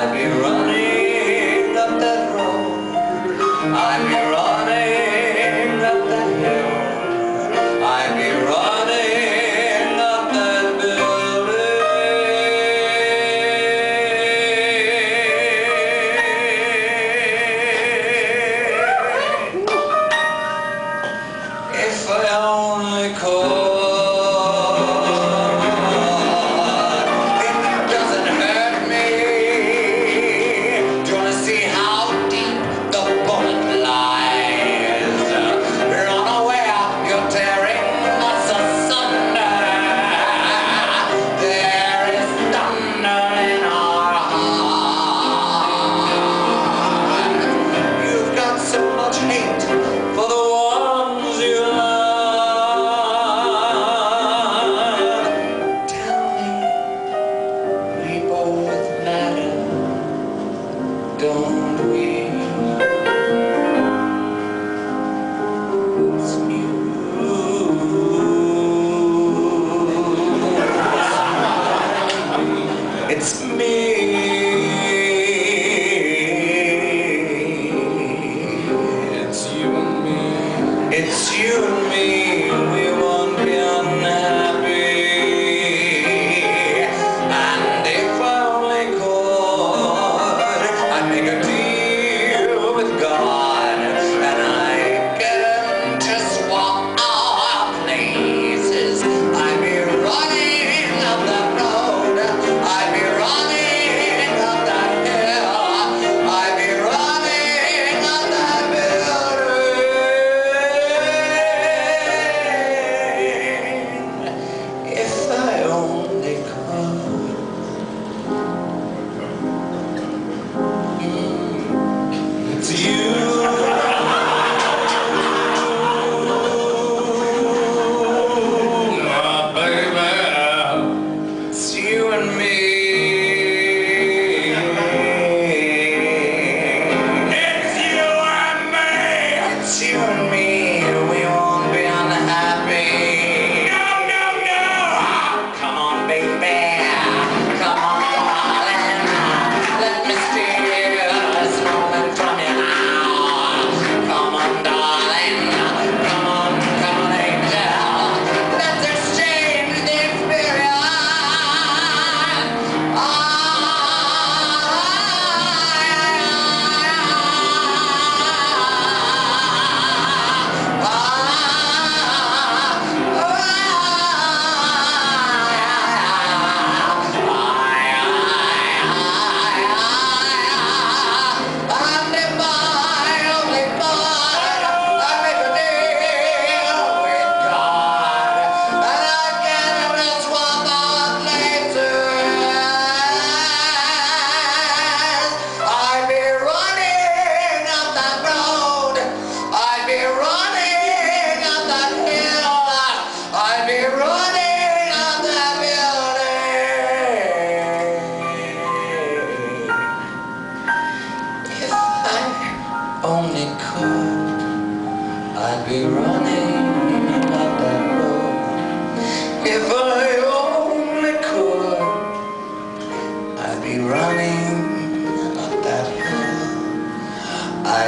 I'd be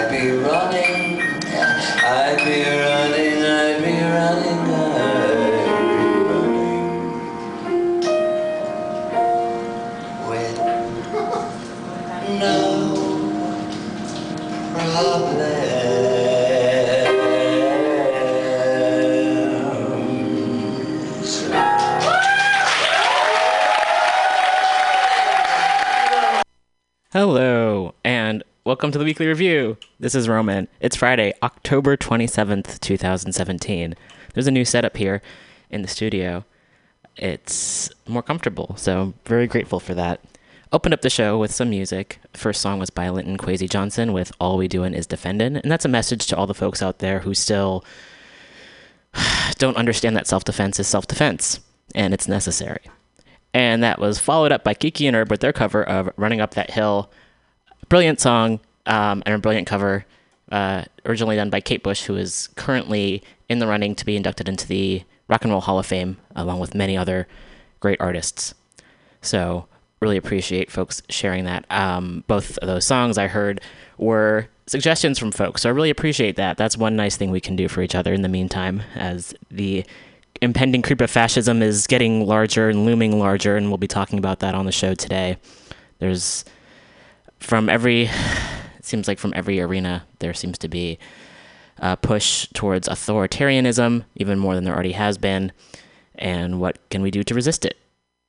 I'd be running, I'd be welcome to the weekly review. This is Roman. It's Friday, October 27th, 2017. There's a new setup here in the studio. It's more comfortable, so very grateful for that. Opened up the show with some music. First song was by Linton Kwesi Johnson with All We Doin' Is Defendin', and that's a message to all the folks out there who still don't understand that self defense is self defense, and it's necessary. And that was followed up by Kiki and Herb with their cover of Running Up That Hill. Brilliant song um, and a brilliant cover, uh, originally done by Kate Bush, who is currently in the running to be inducted into the Rock and Roll Hall of Fame, along with many other great artists. So, really appreciate folks sharing that. Um, both of those songs I heard were suggestions from folks, so I really appreciate that. That's one nice thing we can do for each other in the meantime, as the impending creep of fascism is getting larger and looming larger, and we'll be talking about that on the show today. There's from every, seems like from every arena, there seems to be a push towards authoritarianism, even more than there already has been. And what can we do to resist it?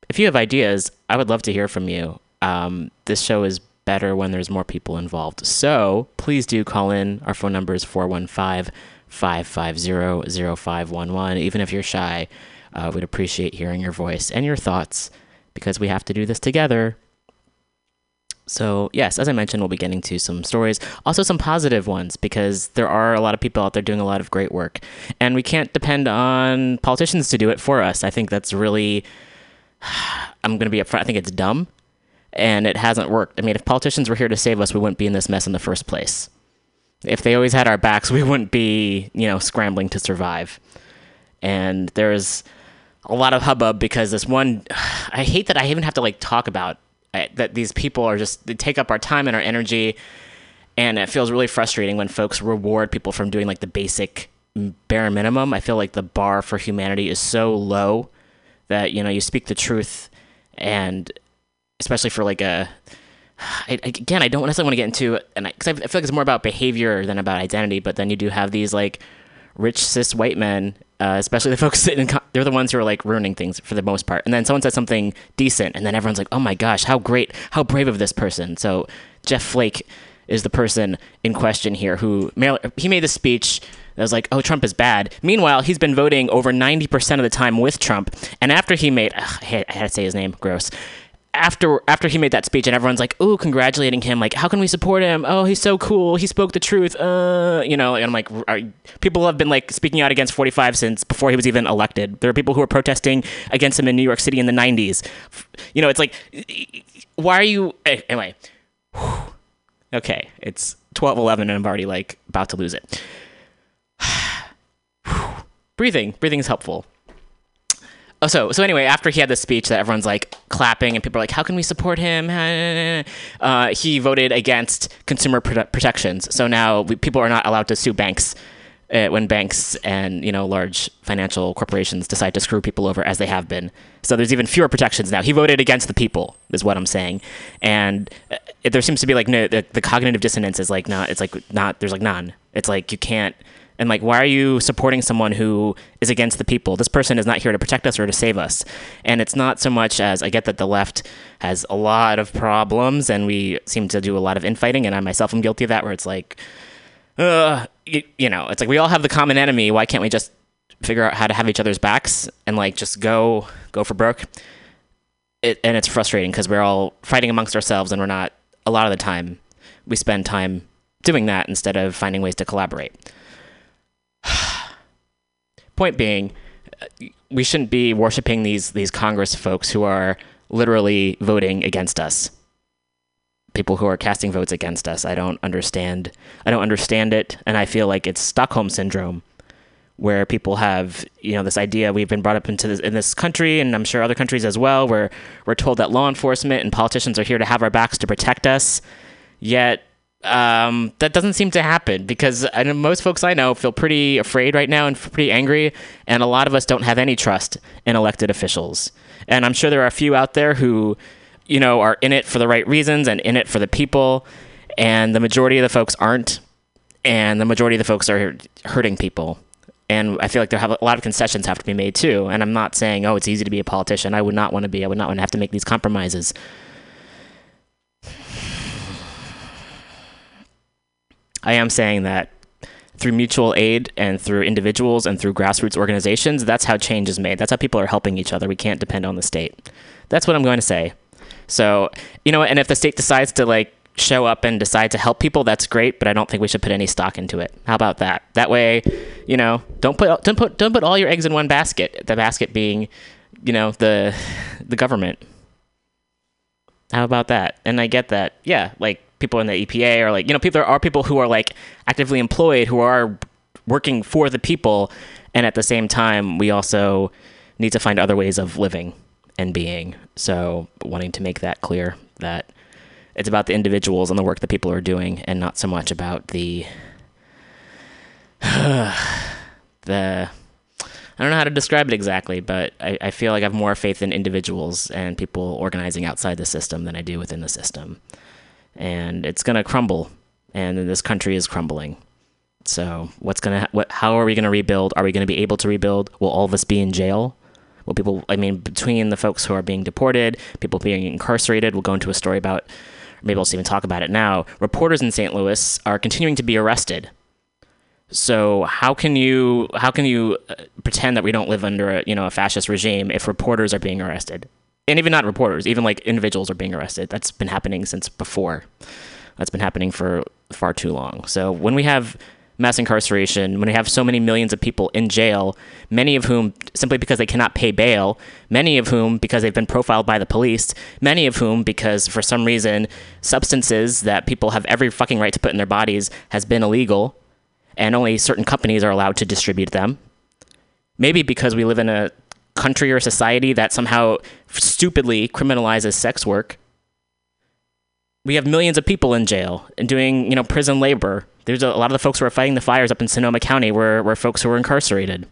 If you have ideas, I would love to hear from you. Um, this show is better when there's more people involved. So please do call in. Our phone number is 415 550 0511. Even if you're shy, uh, we'd appreciate hearing your voice and your thoughts because we have to do this together. So, yes, as I mentioned, we'll be getting to some stories, also some positive ones, because there are a lot of people out there doing a lot of great work. And we can't depend on politicians to do it for us. I think that's really, I'm going to be upfront, I think it's dumb and it hasn't worked. I mean, if politicians were here to save us, we wouldn't be in this mess in the first place. If they always had our backs, we wouldn't be, you know, scrambling to survive. And there's a lot of hubbub because this one, I hate that I even have to like talk about that these people are just, they take up our time and our energy. And it feels really frustrating when folks reward people from doing like the basic bare minimum. I feel like the bar for humanity is so low that, you know, you speak the truth and especially for like a I, again i don't necessarily want to get into and because I, I, feel like it's more about behavior than about identity but then you do have these like rich cis white men uh, especially the folks in they're the ones who are like ruining things for the most part and then someone says something decent and then everyone's like oh my gosh how great how brave of this person so jeff flake is the person in question here who he made the speech that was like, oh, Trump is bad. Meanwhile, he's been voting over 90% of the time with Trump. And after he made, ugh, I had to say his name, gross after after he made that speech and everyone's like, "Oh, congratulating him! Like, how can we support him? Oh, he's so cool. He spoke the truth." Uh, you know, and I'm like, are, people have been like speaking out against 45 since before he was even elected. There are people who are protesting against him in New York City in the 90s. You know, it's like, why are you anyway? Okay, it's 12:11 and I'm already like about to lose it. breathing, breathing is helpful. Oh, so so anyway, after he had this speech that everyone's like clapping and people are like, "How can we support him?" Uh, he voted against consumer prote- protections. So now we, people are not allowed to sue banks uh, when banks and you know large financial corporations decide to screw people over as they have been. So there's even fewer protections now. He voted against the people, is what I'm saying, and uh, there seems to be like no the, the cognitive dissonance is like not. It's like not. There's like none. It's like you can't and like why are you supporting someone who is against the people? This person is not here to protect us or to save us. And it's not so much as i get that the left has a lot of problems and we seem to do a lot of infighting and i myself am guilty of that where it's like uh you, you know it's like we all have the common enemy. Why can't we just figure out how to have each other's backs and like just go go for broke? It, and it's frustrating because we're all fighting amongst ourselves and we're not a lot of the time we spend time doing that instead of finding ways to collaborate Point being, we shouldn't be worshiping these these Congress folks who are literally voting against us. people who are casting votes against us. I don't understand. I don't understand it, and I feel like it's Stockholm syndrome, where people have you know this idea. We've been brought up into this in this country, and I'm sure other countries as well, where we're told that law enforcement and politicians are here to have our backs to protect us. Yet um, that doesn't seem to happen because I know most folks I know feel pretty afraid right now and pretty angry, and a lot of us don't have any trust in elected officials. And I'm sure there are a few out there who, you know, are in it for the right reasons and in it for the people, and the majority of the folks aren't, and the majority of the folks are hurting people. And I feel like there have a lot of concessions have to be made too. And I'm not saying, oh, it's easy to be a politician. I would not want to be. I would not want to have to make these compromises. I am saying that through mutual aid and through individuals and through grassroots organizations, that's how change is made. That's how people are helping each other. We can't depend on the state. That's what I'm going to say. So, you know, and if the state decides to like show up and decide to help people, that's great, but I don't think we should put any stock into it. How about that? That way, you know, don't put don't put don't put all your eggs in one basket. The basket being, you know, the the government. How about that? And I get that. Yeah, like people in the EPA are like, you know, people there are people who are like actively employed who are working for the people, and at the same time, we also need to find other ways of living and being. So, wanting to make that clear that it's about the individuals and the work that people are doing, and not so much about the the I don't know how to describe it exactly, but I, I, feel like I have more faith in individuals and people organizing outside the system than I do within the system and it's going to crumble and this country is crumbling. So what's going to what how are we going to rebuild? Are we going to be able to rebuild? Will all of us be in jail? Will people i mean between the folks who are being deported people being incarcerated we'll go into a story about maybe i'll even talk about it now. Reporters in st louis are continuing to be arrested. So how can you how can you uh, pretend that we don't live under a you know a fascist regime if reporters are being arrested and even not reporters, even like individuals are being arrested. That's been happening since before. That's been happening for far too long. So when we have mass incarceration, when we have so many millions of people in jail, many of whom simply because they cannot pay bail, many of whom because they've been profiled by the police, many of whom because for some reason substances that people have every fucking right to put in their bodies has been illegal and only certain companies are allowed to distribute them. Maybe because we live in a country or society that somehow stupidly criminalizes sex work. We have millions of people in jail and doing, you know, prison labor. There's a, a lot of the folks who are fighting the fires up in Sonoma County were, were folks who were incarcerated.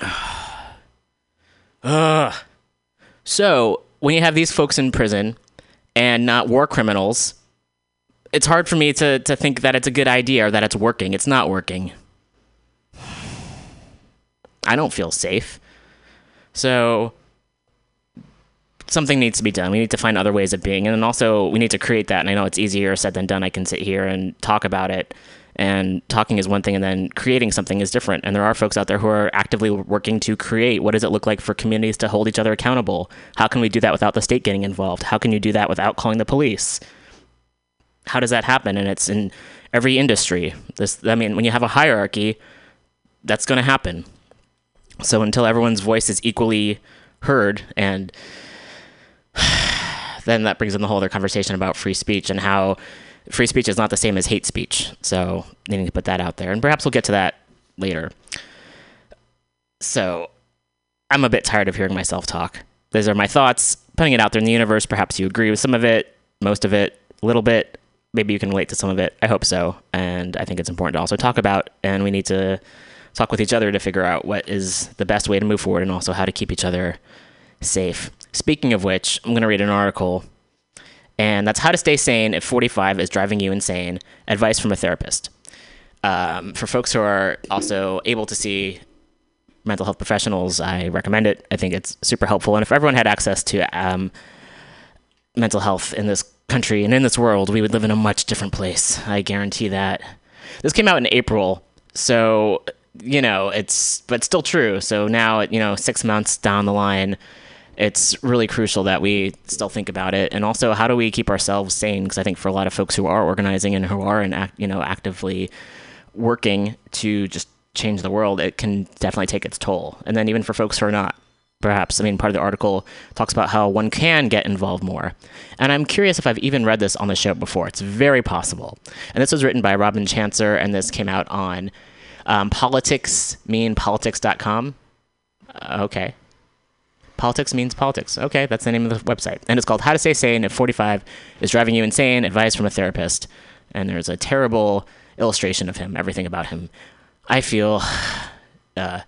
uh. So, when you have these folks in prison and not war criminals, it's hard for me to, to think that it's a good idea or that it's working. It's not working. I don't feel safe. So something needs to be done. We need to find other ways of being, and then also we need to create that. And I know it's easier said than done. I can sit here and talk about it, and talking is one thing, and then creating something is different. And there are folks out there who are actively working to create. What does it look like for communities to hold each other accountable? How can we do that without the state getting involved? How can you do that without calling the police? How does that happen? And it's in every industry. This, I mean, when you have a hierarchy, that's going to happen. So until everyone's voice is equally heard, and then that brings in the whole other conversation about free speech and how free speech is not the same as hate speech. So needing to put that out there, and perhaps we'll get to that later. So I'm a bit tired of hearing myself talk. Those are my thoughts, putting it out there in the universe. Perhaps you agree with some of it, most of it, a little bit. Maybe you can relate to some of it. I hope so. And I think it's important to also talk about, and we need to talk with each other to figure out what is the best way to move forward and also how to keep each other safe. Speaking of which, I'm going to read an article, and that's How to Stay Sane if 45 is Driving You Insane Advice from a Therapist. Um, for folks who are also able to see mental health professionals, I recommend it. I think it's super helpful. And if everyone had access to um, mental health in this country and in this world, we would live in a much different place. I guarantee that. This came out in April, so you know, it's but still true. So now, you know, six months down the line, it's really crucial that we still think about it. And also, how do we keep ourselves sane? Because I think for a lot of folks who are organizing and who are in, act, you know, actively working to just change the world, it can definitely take its toll. And then even for folks who are not, perhaps. I mean, part of the article talks about how one can get involved more. And I'm curious if I've even read this on the show before. It's very possible. And this was written by Robin Chancer, and this came out on um, politicsmeanpolitics.com. Uh, okay. Politics means politics. Okay, that's the name of the website. And it's called How to Stay Sane If 45 is Driving You Insane Advice from a Therapist. And there's a terrible illustration of him, everything about him. I feel uh,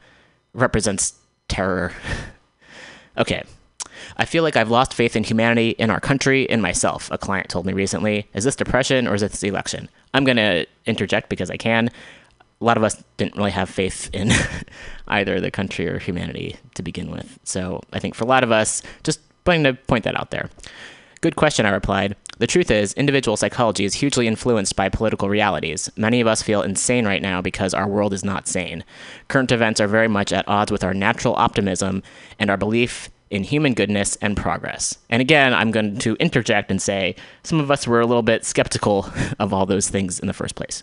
represents terror. okay. I feel like I've lost faith in humanity, in our country, in myself, a client told me recently. Is this depression or is this the election? I'm going to interject because I can a lot of us didn't really have faith in either the country or humanity to begin with. So I think for a lot of us, just wanting to point that out there. Good question, I replied. The truth is, individual psychology is hugely influenced by political realities. Many of us feel insane right now because our world is not sane. Current events are very much at odds with our natural optimism and our belief in human goodness and progress. And again, I'm going to interject and say some of us were a little bit skeptical of all those things in the first place.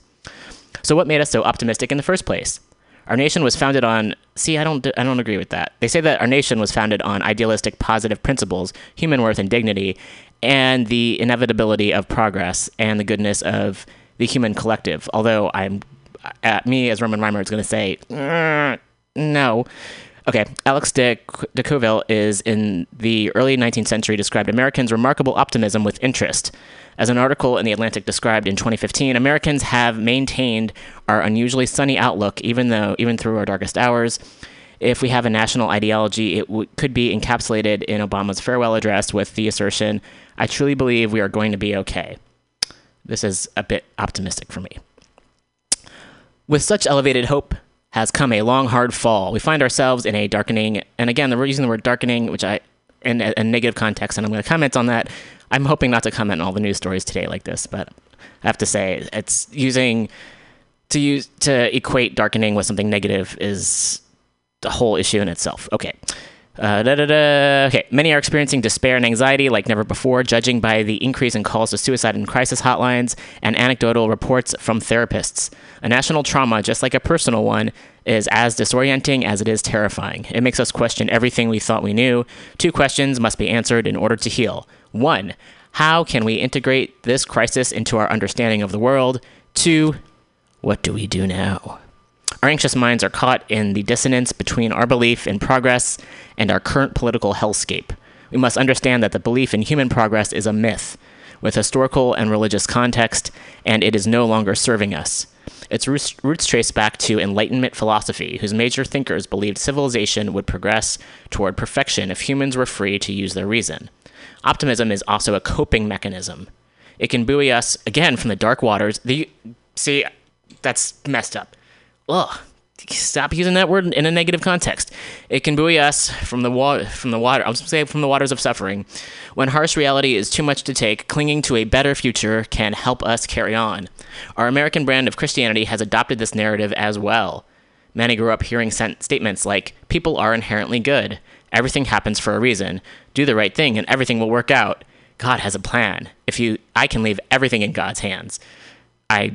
So what made us so optimistic in the first place? Our nation was founded on See, I don't I don't agree with that. They say that our nation was founded on idealistic positive principles, human worth and dignity, and the inevitability of progress and the goodness of the human collective. Although I'm at me as Roman Reimer is going to say mm, no. Okay, Alex de, de Tocqueville is in the early 19th century described Americans' remarkable optimism with interest. As an article in The Atlantic described in 2015, Americans have maintained our unusually sunny outlook even though even through our darkest hours. If we have a national ideology, it w- could be encapsulated in Obama's farewell address with the assertion, "I truly believe we are going to be okay." This is a bit optimistic for me. With such elevated hope has come a long, hard fall. We find ourselves in a darkening, and again, we're using the word darkening, which I in a, a negative context, and I'm going to comment on that I'm hoping not to comment on all the news stories today like this, but I have to say it's using to use to equate darkening with something negative is the whole issue in itself. Okay. Uh. Okay, many are experiencing despair and anxiety like never before, judging by the increase in calls to suicide and crisis hotlines and anecdotal reports from therapists. A national trauma, just like a personal one, is as disorienting as it is terrifying. It makes us question everything we thought we knew. Two questions must be answered in order to heal. One, how can we integrate this crisis into our understanding of the world? Two, what do we do now? Our anxious minds are caught in the dissonance between our belief in progress and our current political hellscape. We must understand that the belief in human progress is a myth with historical and religious context, and it is no longer serving us. Its roots trace back to Enlightenment philosophy, whose major thinkers believed civilization would progress toward perfection if humans were free to use their reason. Optimism is also a coping mechanism. It can buoy us again from the dark waters. The see, that's messed up. Ugh. Stop using that word in a negative context. It can buoy us from the water. From the water, I was say from the waters of suffering. When harsh reality is too much to take, clinging to a better future can help us carry on. Our American brand of Christianity has adopted this narrative as well. Many grew up hearing statements like, "People are inherently good. Everything happens for a reason. Do the right thing, and everything will work out. God has a plan. If you, I can leave everything in God's hands." I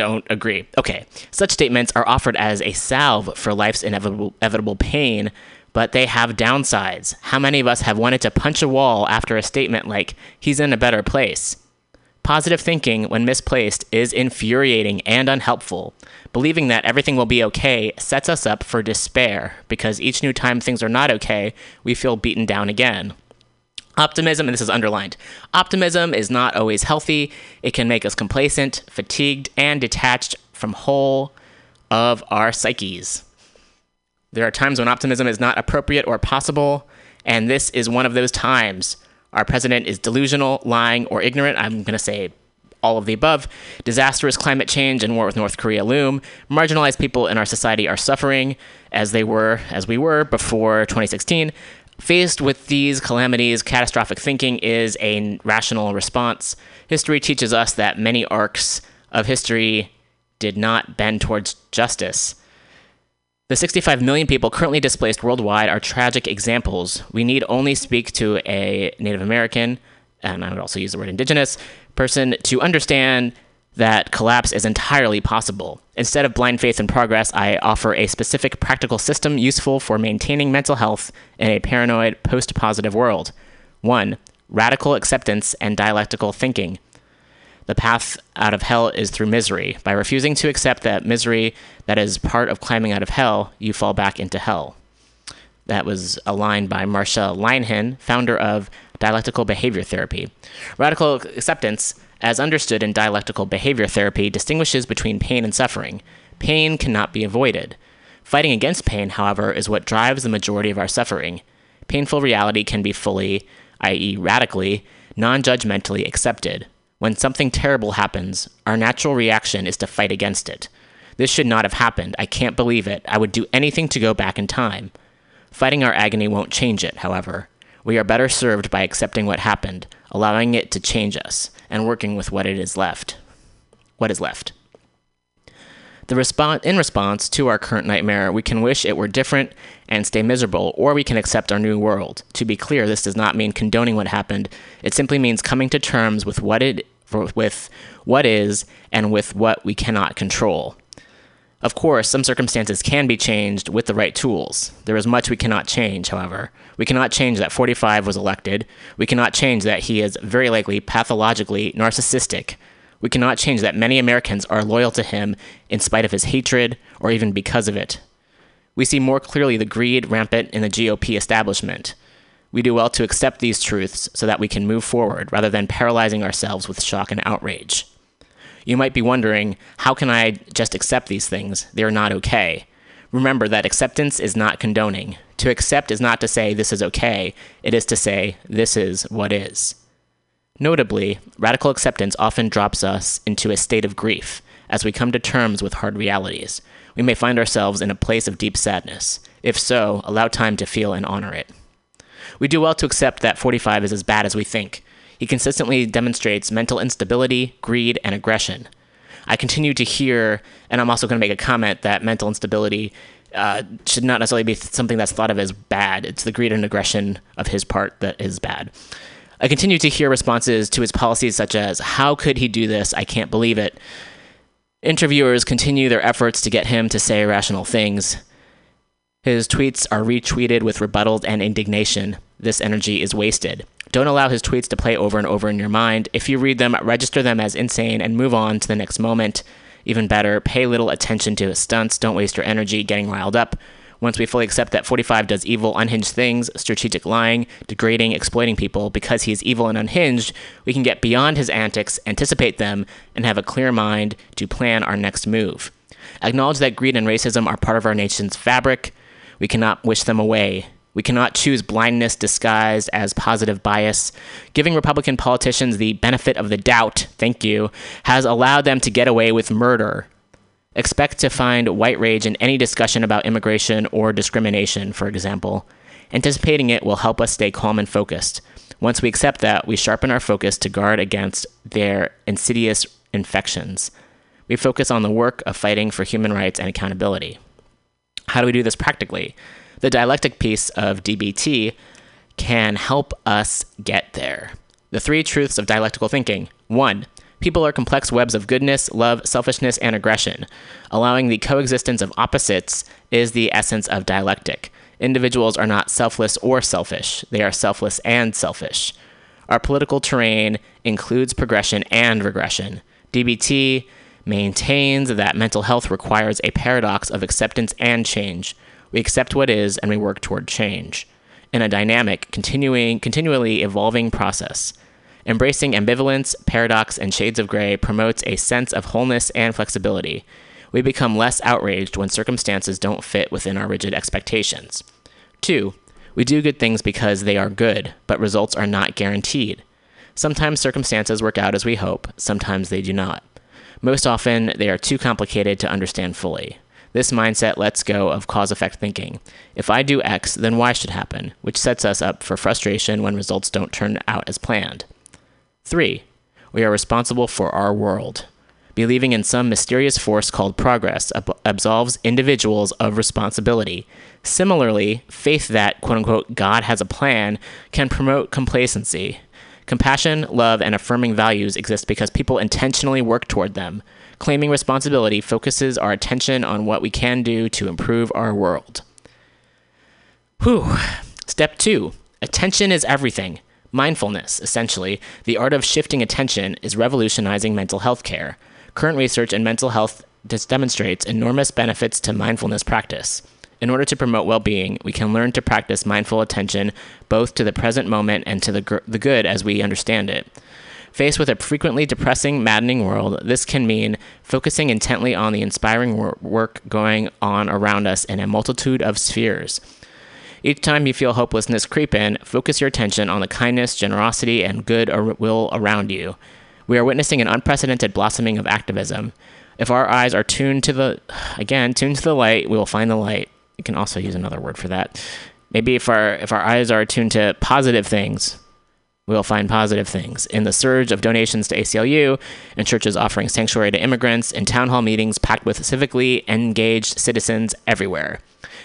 don't agree. Okay, such statements are offered as a salve for life's inevitable, inevitable pain, but they have downsides. How many of us have wanted to punch a wall after a statement like, he's in a better place? Positive thinking, when misplaced, is infuriating and unhelpful. Believing that everything will be okay sets us up for despair because each new time things are not okay, we feel beaten down again. Optimism, and this is underlined, optimism is not always healthy. It can make us complacent, fatigued, and detached from whole of our psyches. There are times when optimism is not appropriate or possible, and this is one of those times. Our president is delusional, lying, or ignorant. I'm going to say all of the above. Disastrous climate change and war with North Korea loom. Marginalized people in our society are suffering as they were, as we were before 2016. Faced with these calamities, catastrophic thinking is a rational response. History teaches us that many arcs of history did not bend towards justice. The 65 million people currently displaced worldwide are tragic examples. We need only speak to a Native American, and I would also use the word indigenous, person to understand that collapse is entirely possible. Instead of blind faith in progress, I offer a specific practical system useful for maintaining mental health in a paranoid, post positive world. 1. Radical acceptance and dialectical thinking. The path out of hell is through misery. By refusing to accept that misery that is part of climbing out of hell, you fall back into hell. That was a line by Marsha Linehan, founder of dialectical behavior therapy. Radical acceptance, as understood in dialectical behavior therapy, distinguishes between pain and suffering. Pain cannot be avoided. Fighting against pain, however, is what drives the majority of our suffering. Painful reality can be fully, i.e., radically, non judgmentally accepted. When something terrible happens, our natural reaction is to fight against it. This should not have happened. I can't believe it. I would do anything to go back in time. Fighting our agony won't change it, however. We are better served by accepting what happened, allowing it to change us, and working with what it is left. What is left. The response, in response to our current nightmare, we can wish it were different and stay miserable, or we can accept our new world. To be clear, this does not mean condoning what happened. It simply means coming to terms with what it with what is and with what we cannot control. Of course, some circumstances can be changed with the right tools. There is much we cannot change, however. We cannot change that 45 was elected. We cannot change that he is very likely pathologically narcissistic. We cannot change that many Americans are loyal to him in spite of his hatred or even because of it. We see more clearly the greed rampant in the GOP establishment. We do well to accept these truths so that we can move forward rather than paralyzing ourselves with shock and outrage. You might be wondering, how can I just accept these things? They are not okay. Remember that acceptance is not condoning. To accept is not to say this is okay, it is to say this is what is. Notably, radical acceptance often drops us into a state of grief as we come to terms with hard realities. We may find ourselves in a place of deep sadness. If so, allow time to feel and honor it. We do well to accept that 45 is as bad as we think, he consistently demonstrates mental instability, greed, and aggression. I continue to hear, and I'm also going to make a comment that mental instability uh, should not necessarily be something that's thought of as bad. It's the greed and aggression of his part that is bad. I continue to hear responses to his policies such as, How could he do this? I can't believe it. Interviewers continue their efforts to get him to say irrational things. His tweets are retweeted with rebuttals and indignation. This energy is wasted. Don't allow his tweets to play over and over in your mind. If you read them, register them as insane and move on to the next moment. Even better, pay little attention to his stunts. Don't waste your energy getting riled up. Once we fully accept that 45 does evil, unhinged things, strategic lying, degrading, exploiting people, because he is evil and unhinged, we can get beyond his antics, anticipate them, and have a clear mind to plan our next move. Acknowledge that greed and racism are part of our nation's fabric. We cannot wish them away. We cannot choose blindness disguised as positive bias. Giving Republican politicians the benefit of the doubt, thank you, has allowed them to get away with murder. Expect to find white rage in any discussion about immigration or discrimination, for example. Anticipating it will help us stay calm and focused. Once we accept that, we sharpen our focus to guard against their insidious infections. We focus on the work of fighting for human rights and accountability. How do we do this practically? the dialectic piece of DBT can help us get there. The three truths of dialectical thinking. One, people are complex webs of goodness, love, selfishness, and aggression. Allowing the coexistence of opposites is the essence of dialectic. Individuals are not selfless or selfish, they are selfless and selfish. Our political terrain includes progression and regression. DBT maintains that mental health requires a paradox of acceptance and change. We accept what is and we work toward change in a dynamic, continuing, continually evolving process. Embracing ambivalence, paradox, and shades of gray promotes a sense of wholeness and flexibility. We become less outraged when circumstances don't fit within our rigid expectations. 2. We do good things because they are good, but results are not guaranteed. Sometimes circumstances work out as we hope, sometimes they do not. Most often, they are too complicated to understand fully. This mindset lets go of cause effect thinking. If I do X, then Y should happen, which sets us up for frustration when results don't turn out as planned. 3. We are responsible for our world. Believing in some mysterious force called progress ab- absolves individuals of responsibility. Similarly, faith that, quote unquote, God has a plan can promote complacency. Compassion, love, and affirming values exist because people intentionally work toward them. Claiming responsibility focuses our attention on what we can do to improve our world. Whew. Step two attention is everything. Mindfulness, essentially, the art of shifting attention, is revolutionizing mental health care. Current research in mental health demonstrates enormous benefits to mindfulness practice. In order to promote well being, we can learn to practice mindful attention both to the present moment and to the, gr- the good as we understand it. Faced with a frequently depressing, maddening world, this can mean focusing intently on the inspiring wor- work going on around us in a multitude of spheres. Each time you feel hopelessness creep in, focus your attention on the kindness, generosity, and good ar- will around you. We are witnessing an unprecedented blossoming of activism. If our eyes are tuned to the, again, tuned to the light, we will find the light. You can also use another word for that. Maybe if our if our eyes are attuned to positive things, we will find positive things. In the surge of donations to ACLU, and churches offering sanctuary to immigrants, and town hall meetings packed with civically engaged citizens everywhere.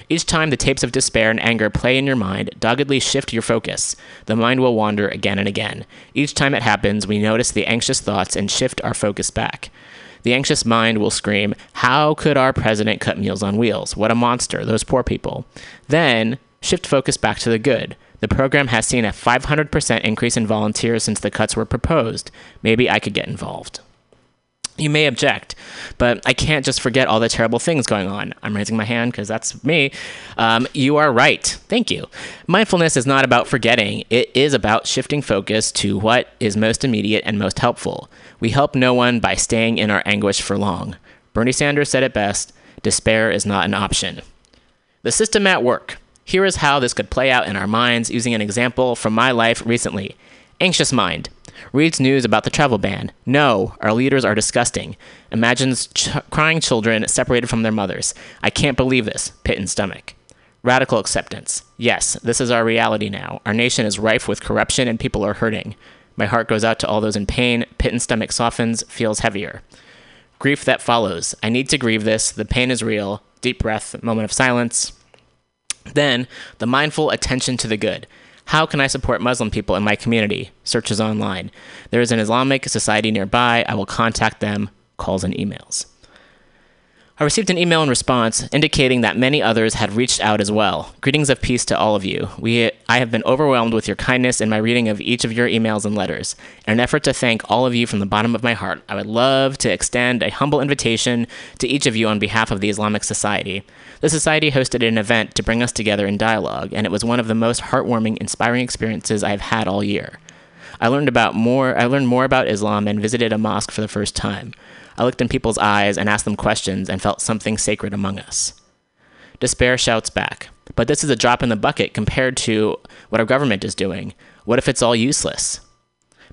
Each time the tapes of despair and anger play in your mind, doggedly shift your focus. The mind will wander again and again. Each time it happens, we notice the anxious thoughts and shift our focus back. The anxious mind will scream, How could our president cut Meals on Wheels? What a monster, those poor people. Then, shift focus back to the good. The program has seen a 500% increase in volunteers since the cuts were proposed. Maybe I could get involved. You may object, but I can't just forget all the terrible things going on. I'm raising my hand because that's me. Um, you are right. Thank you. Mindfulness is not about forgetting, it is about shifting focus to what is most immediate and most helpful. We help no one by staying in our anguish for long. Bernie Sanders said it best despair is not an option. The system at work. Here is how this could play out in our minds using an example from my life recently. Anxious mind. Reads news about the travel ban. No, our leaders are disgusting. Imagines ch- crying children separated from their mothers. I can't believe this. Pit and stomach. Radical acceptance. Yes, this is our reality now. Our nation is rife with corruption and people are hurting. My heart goes out to all those in pain. Pit and stomach softens, feels heavier. Grief that follows. I need to grieve this. The pain is real. Deep breath, moment of silence. Then, the mindful attention to the good. How can I support Muslim people in my community? Searches online. There is an Islamic society nearby. I will contact them. Calls and emails. I received an email in response indicating that many others had reached out as well. Greetings of peace to all of you. We, I have been overwhelmed with your kindness in my reading of each of your emails and letters. In an effort to thank all of you from the bottom of my heart, I would love to extend a humble invitation to each of you on behalf of the Islamic Society. The Society hosted an event to bring us together in dialogue, and it was one of the most heartwarming, inspiring experiences I have had all year. I learned about more I learned more about Islam and visited a mosque for the first time. I looked in people's eyes and asked them questions and felt something sacred among us. Despair shouts back, but this is a drop in the bucket compared to what our government is doing. What if it's all useless?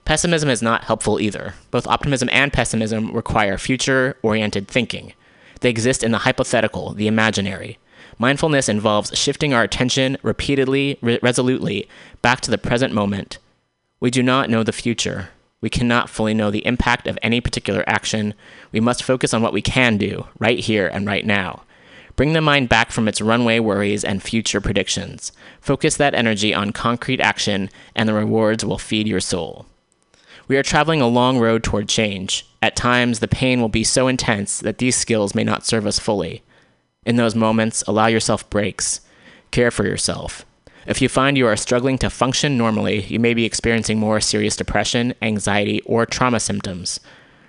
Pessimism is not helpful either. Both optimism and pessimism require future oriented thinking. They exist in the hypothetical, the imaginary. Mindfulness involves shifting our attention repeatedly, re- resolutely, back to the present moment. We do not know the future. We cannot fully know the impact of any particular action. We must focus on what we can do, right here and right now. Bring the mind back from its runway worries and future predictions. Focus that energy on concrete action, and the rewards will feed your soul. We are traveling a long road toward change. At times, the pain will be so intense that these skills may not serve us fully. In those moments, allow yourself breaks. Care for yourself. If you find you are struggling to function normally, you may be experiencing more serious depression, anxiety, or trauma symptoms.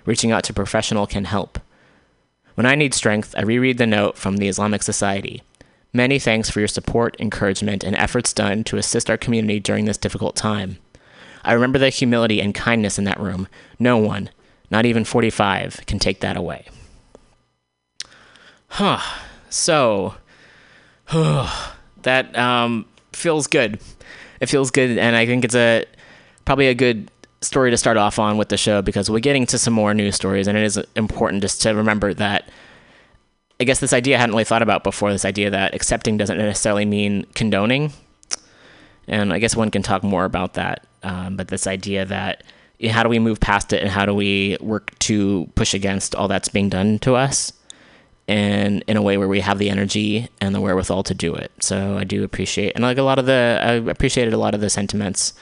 Reaching out to a professional can help. When I need strength, I reread the note from the Islamic Society. Many thanks for your support, encouragement, and efforts done to assist our community during this difficult time. I remember the humility and kindness in that room. No one, not even 45, can take that away. Huh. So, that um, feels good. It feels good, and I think it's a probably a good story to start off on with the show because we're getting to some more news stories, and it is important just to remember that. I guess this idea I hadn't really thought about before. This idea that accepting doesn't necessarily mean condoning, and I guess one can talk more about that. Um, but this idea that how do we move past it, and how do we work to push against all that's being done to us? And in a way where we have the energy and the wherewithal to do it. So I do appreciate, and like a lot of the, I appreciated a lot of the sentiments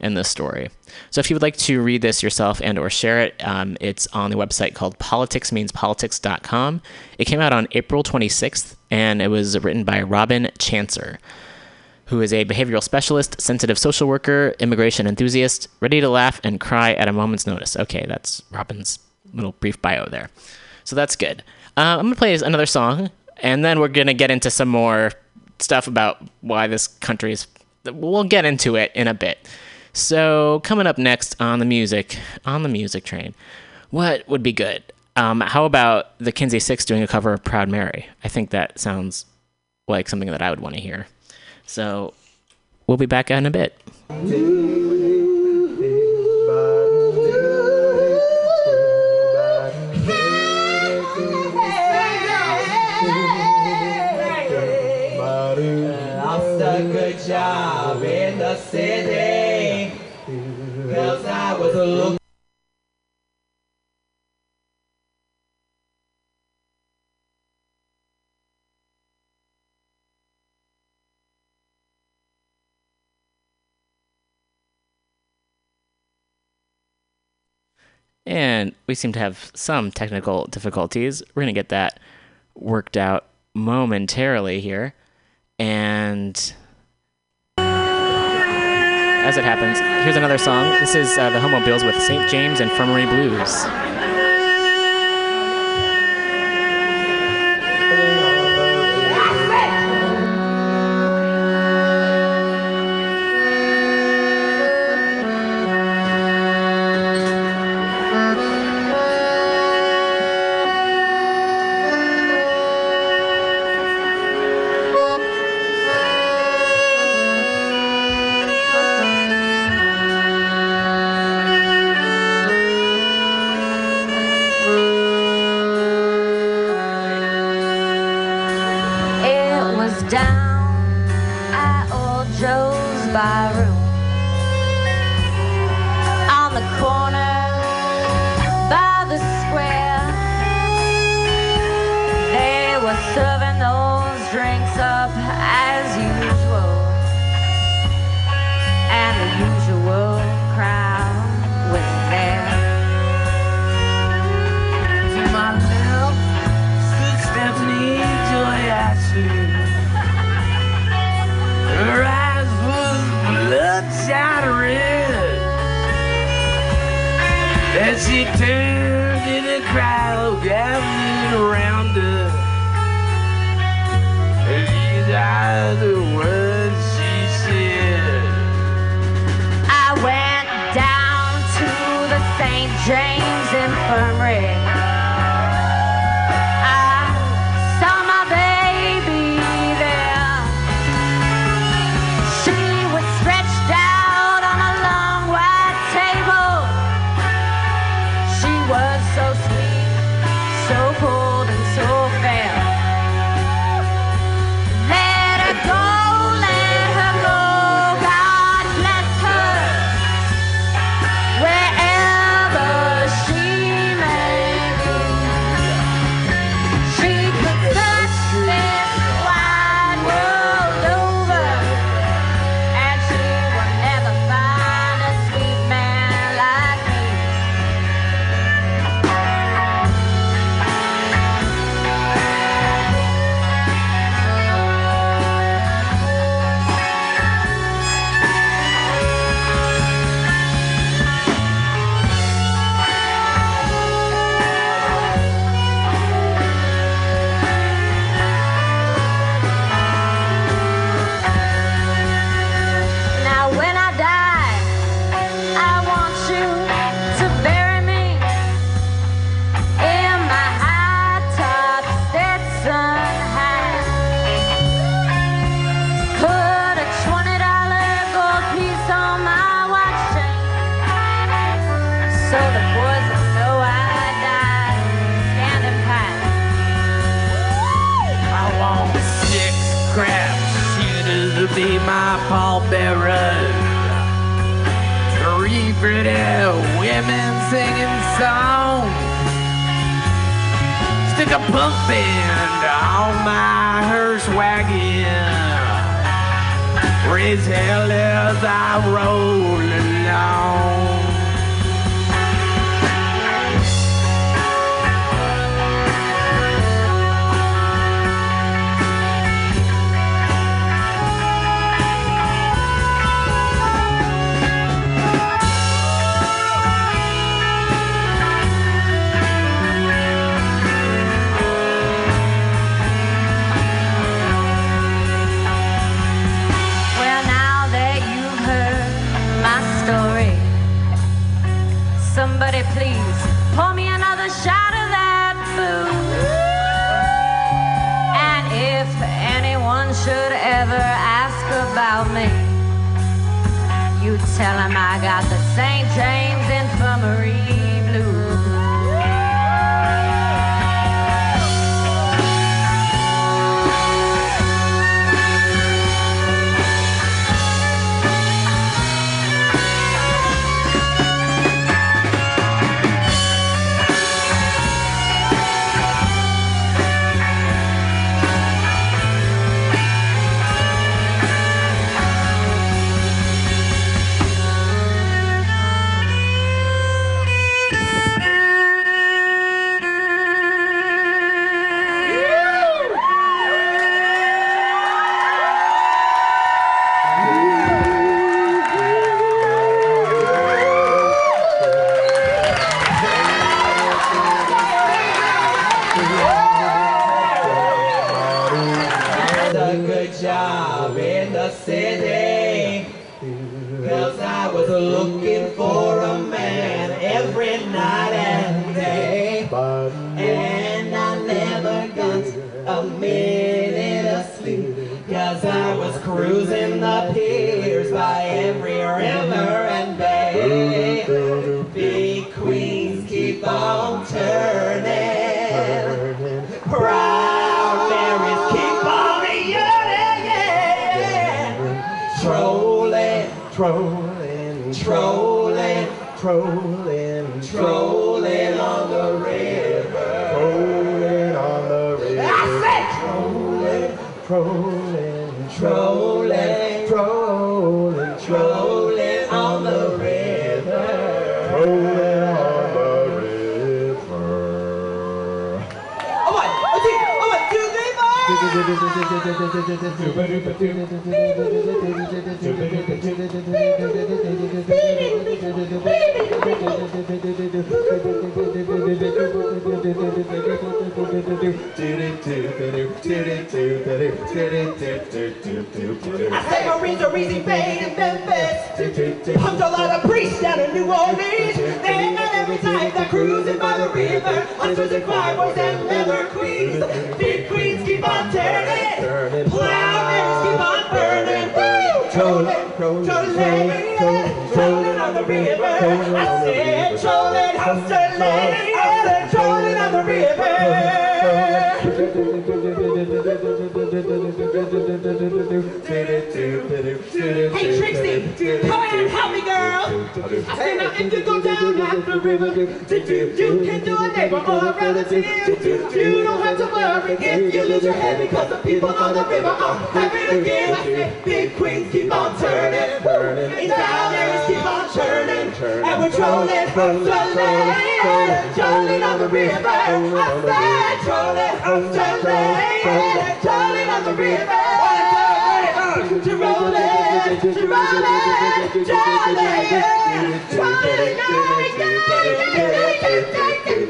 in this story. So if you would like to read this yourself and or share it, um, it's on the website called politicsmeanspolitics.com. It came out on April 26th, and it was written by Robin Chancer, who is a behavioral specialist, sensitive social worker, immigration enthusiast, ready to laugh and cry at a moment's notice. Okay, that's Robin's little brief bio there. So that's good. Uh, I'm to play another song, and then we're to get into some more stuff about why this country is. We'll get into it in a bit. So, coming up next on the music, on the music train, what would be good? Um, how about the Kinsey Sicks doing a cover of Proud Mary? I think that sounds like something that I would want to hear. So, we'll be back in a bit. And we seem to have some technical difficulties. We're going to get that worked out momentarily here. And as it happens, here's another song. This is uh, the Homo Bills with St. James Infirmary Blues. Shot of that booze. And if anyone should ever ask about me, you tell him I got the St. James Infirmary are happy. I big queens keep on turning, and down there keep on churning, and we're trolling, trolling, trolling on the river. I said trolling, trolling, trolling on the river. To roll it, to roll it, Hey!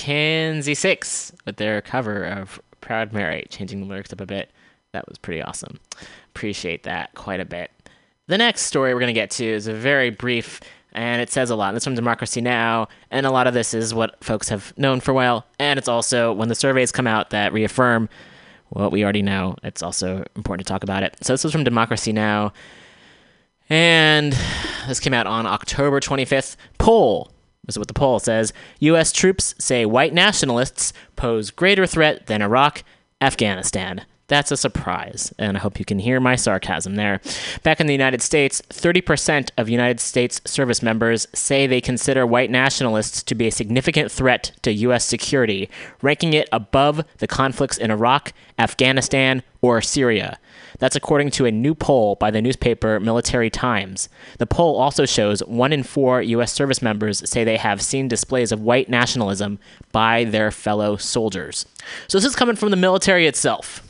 Kinsey Sicks with their cover of Proud Mary, changing the lyrics up a bit. That was pretty awesome. Appreciate that quite a bit. The next story we're going to get to is a very brief, and it says a lot. This from Democracy Now!, and a lot of this is what folks have known for a while, and it's also when the surveys come out that reaffirm what we already know, it's also important to talk about it. So this was from Democracy Now! And this came out on October 25th. Poll. Is what the poll says. U.S. troops say white nationalists pose greater threat than Iraq, Afghanistan. That's a surprise, and I hope you can hear my sarcasm there. Back in the United States, 30% of United States service members say they consider white nationalists to be a significant threat to U.S. security, ranking it above the conflicts in Iraq, Afghanistan, or Syria. That's according to a new poll by the newspaper Military Times. The poll also shows one in four U.S. service members say they have seen displays of white nationalism by their fellow soldiers. So this is coming from the military itself.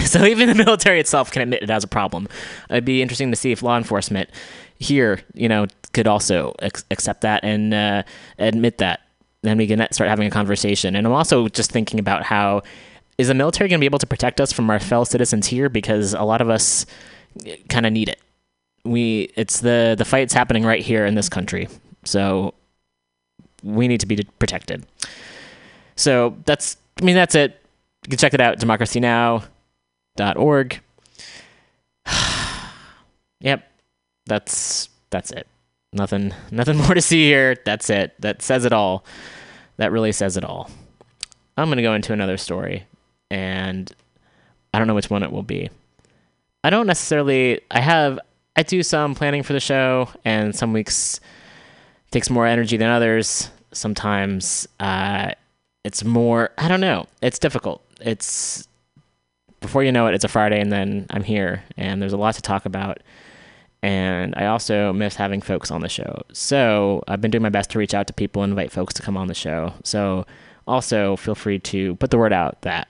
So even the military itself can admit it has a problem. It'd be interesting to see if law enforcement here, you know, could also ex- accept that and uh, admit that. Then we can start having a conversation. And I'm also just thinking about how is the military going to be able to protect us from our fellow citizens here because a lot of us eh, kind of need it. We it's the the fight's happening right here in this country. So we need to be protected. So that's I mean that's it. You can check it out democracynow.org. yep. That's that's it. Nothing nothing more to see here. That's it. That says it all. That really says it all. I'm going to go into another story and I don't know which one it will be. I don't necessarily I have I do some planning for the show and some weeks takes more energy than others. Sometimes uh, it's more I don't know. It's difficult. It's before you know it, it's a Friday and then I'm here and there's a lot to talk about. And I also miss having folks on the show. So I've been doing my best to reach out to people and invite folks to come on the show. So also feel free to put the word out that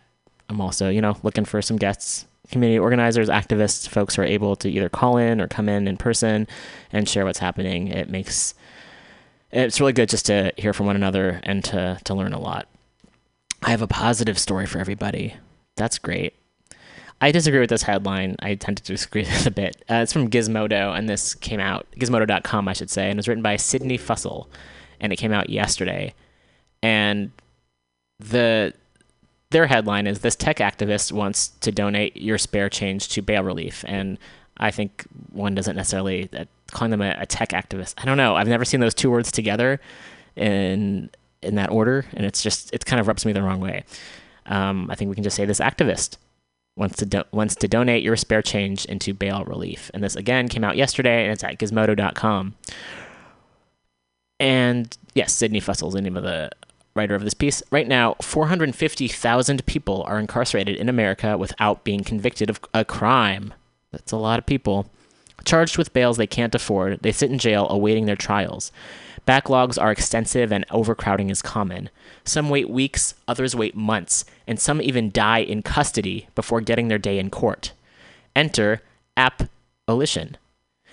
I'm also, you know, looking for some guests, community organizers, activists, folks who are able to either call in or come in in person and share what's happening. It makes it's really good just to hear from one another and to to learn a lot. I have a positive story for everybody. That's great. I disagree with this headline. I tend to disagree with it a bit. Uh, it's from Gizmodo, and this came out, gizmodo.com, I should say, and it was written by Sydney Fussell, and it came out yesterday. And the their headline is this tech activist wants to donate your spare change to bail relief. And i think one doesn't necessarily uh, calling them a, a, tech activist. I don't know. I've never seen those two words together in in that order and it's just it kind of rubs me the wrong way. Um, i think we can just say this activist wants to do- wants to donate your spare change into bail relief. And this again came out yesterday and it's at gizmodo.com and yes sydney fussell is the name of the writer of this piece. Right now, 450,000 people are incarcerated in America without being convicted of a crime. That's a lot of people. Charged with bails they can't afford, they sit in jail awaiting their trials. Backlogs are extensive and overcrowding is common. Some wait weeks, others wait months, and some even die in custody before getting their day in court. Enter App Alition,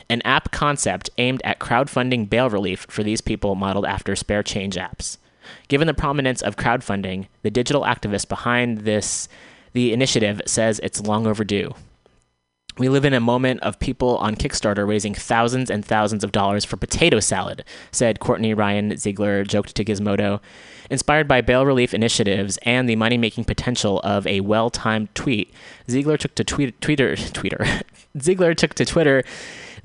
an app concept aimed at crowdfunding bail relief for these people modeled after spare change apps. Given the prominence of crowdfunding, the digital activist behind this the initiative says it's long overdue. We live in a moment of people on Kickstarter raising thousands and thousands of dollars for potato salad, said Kortney Ryan Ziegler, joked to Gizmodo. Inspired by bail relief initiatives and the money making potential of a well timed tweet, Ziegler took to tweet, Twitter. Twitter. Ziegler took to Twitter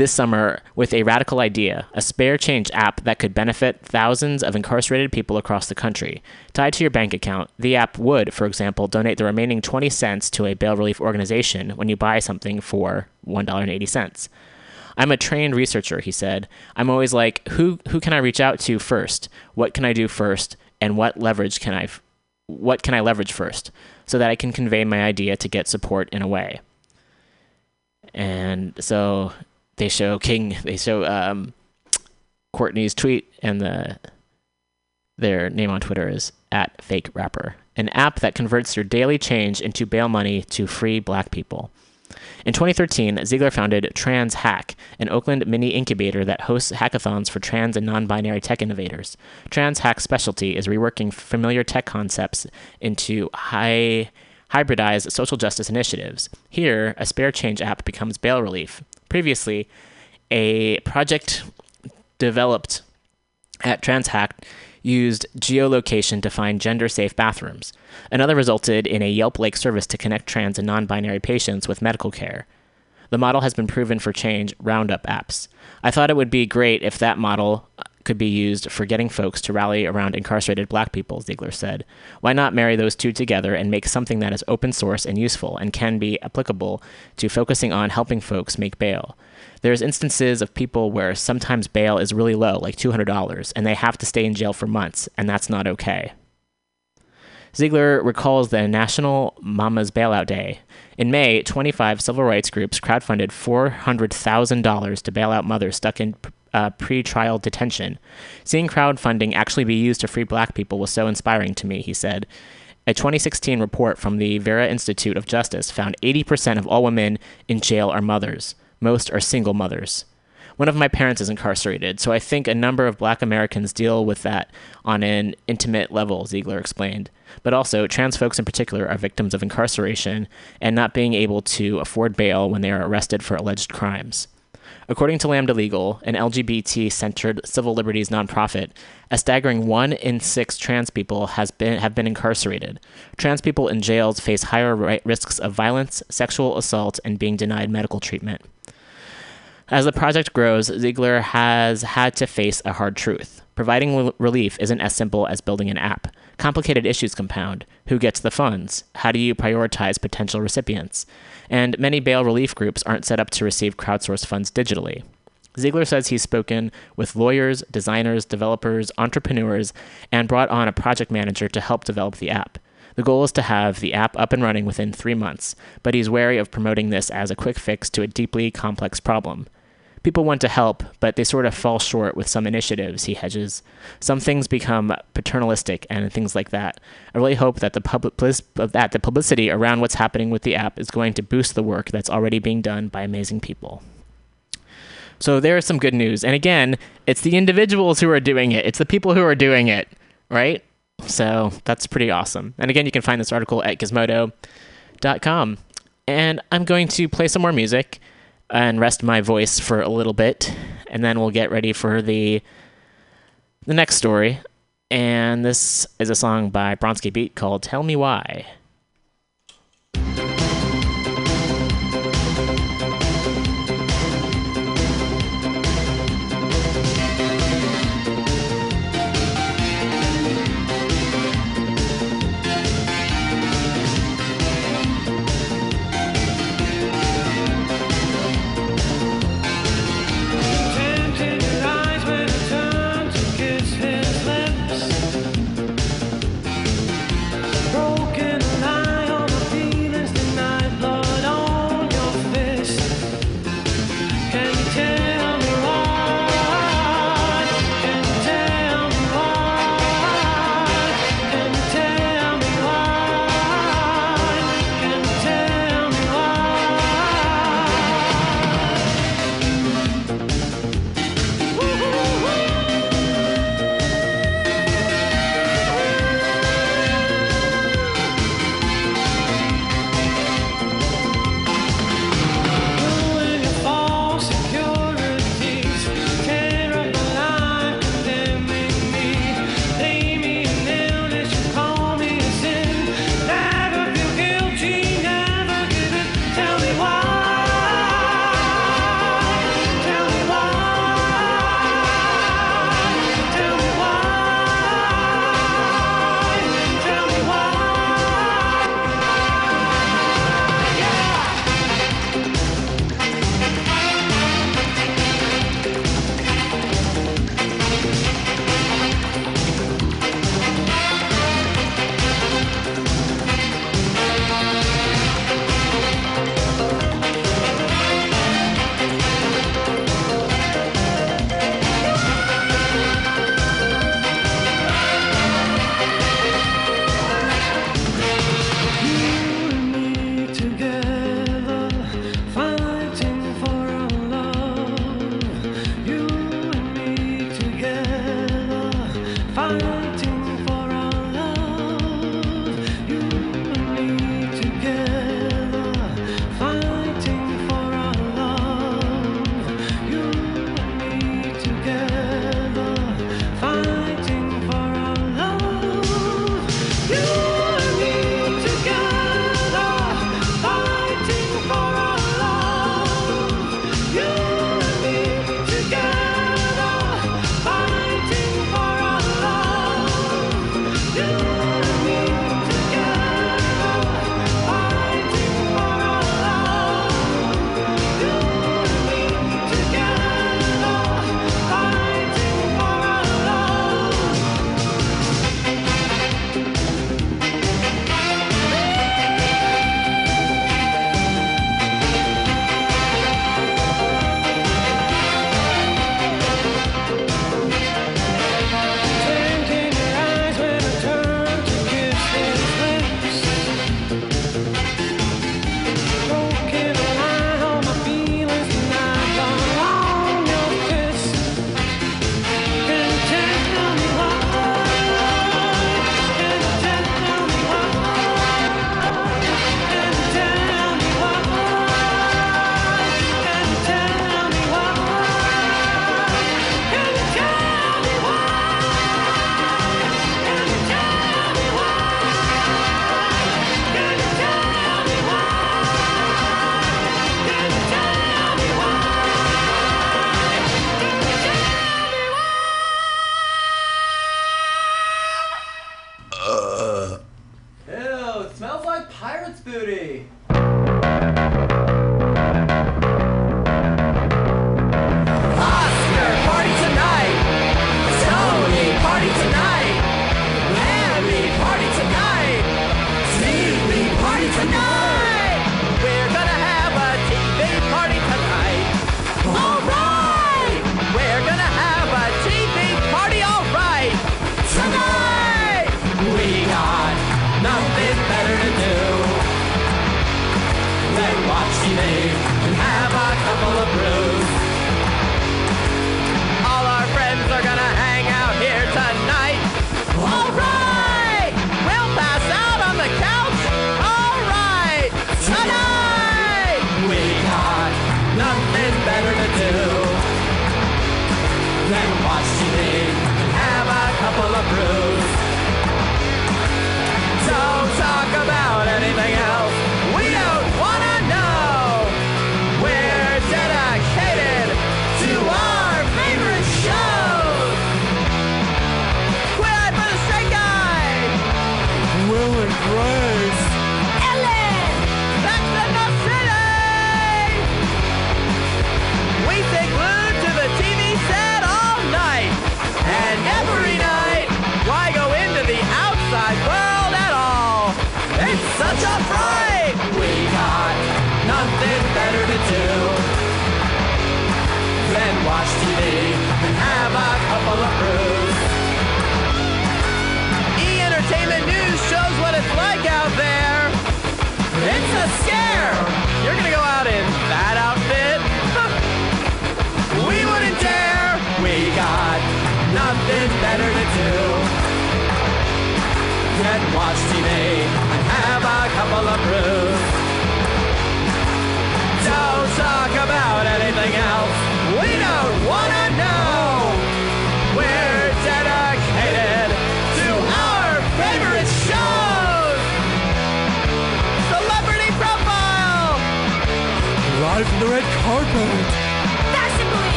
this summer with a radical idea a spare change app that could benefit thousands of incarcerated people across the country. Tied to your bank account, the app would, for example, donate the remaining 20 cents to a bail relief organization when you buy something for $1.80. I'm a trained researcher, he said. I'm always like, who who can I reach out to first? What can I do first? And what leverage can I what can I leverage first so that I can convey my idea to get support in a way. And so they show King, they show um, Kortney's tweet, and the their name on Twitter is at Fake Rapper, an app that converts your daily change into bail money to free Black people. In 2013, Ziegler founded Trans Hack, an Oakland mini incubator that hosts hackathons for trans and non binary tech innovators. Trans Hack's specialty is reworking familiar tech concepts into high hybridized social justice initiatives. Here, a spare change app becomes bail relief, Previously, a project developed at TransHack used geolocation to find gender safe bathrooms. Another resulted in a Yelp like service to connect trans and non binary patients with medical care. The model has been proven for change roundup apps. I thought it would be great if that model could be used for getting folks to rally around incarcerated black people, Ziegler said. Why not marry those two together and make something that is open source and useful and can be applicable to focusing on helping folks make bail? There's instances of people where sometimes bail is really low, like $200, and they have to stay in jail for months, and that's not okay. Ziegler recalls the National Mama's Bailout Day. In May, 25 civil rights groups crowdfunded $400,000 to bail out mothers stuck in uh, pre-trial detention. Seeing crowdfunding actually be used to free black people was so inspiring to me, he said. A 2016 report from the Vera Institute of Justice found 80% of all women in jail are mothers. Most are single mothers. One of my parents is incarcerated, so I think a number of black Americans deal with that on an intimate level, Ziegler explained. But also, trans folks in particular are victims of incarceration and not being able to afford bail when they are arrested for alleged crimes. According to Lambda Legal, an LGBT centered civil liberties nonprofit, a staggering one in six trans people has been, have been incarcerated. Trans people in jails face higher ri- risks of violence, sexual assault, and being denied medical treatment. As the project grows, Ziegler has had to face a hard truth. Providing relief isn't as simple as building an app. Complicated issues compound. Who gets the funds? How do you prioritize potential recipients? And many bail relief groups aren't set up to receive crowdsourced funds digitally. Ziegler says he's spoken with lawyers, designers, developers, entrepreneurs, and brought on a project manager to help develop the app. The goal is to have the app up and running within three months, but he's wary of promoting this as a quick fix to a deeply complex problem. People want to help, but they sort of fall short with some initiatives, he hedges. Some things become paternalistic and things like that. I really hope that the public that the publicity around what's happening with the app is going to boost the work that's already being done by amazing people. So there's some good news. And again, it's the individuals who are doing it. It's the people who are doing it, right? So that's pretty awesome. And again, you can find this article at gizmodo.com. And I'm going to play some more music and rest my voice for a little bit, and then we'll get ready for the the next story. And this is a song by Bronski Beat called "Tell Me Why."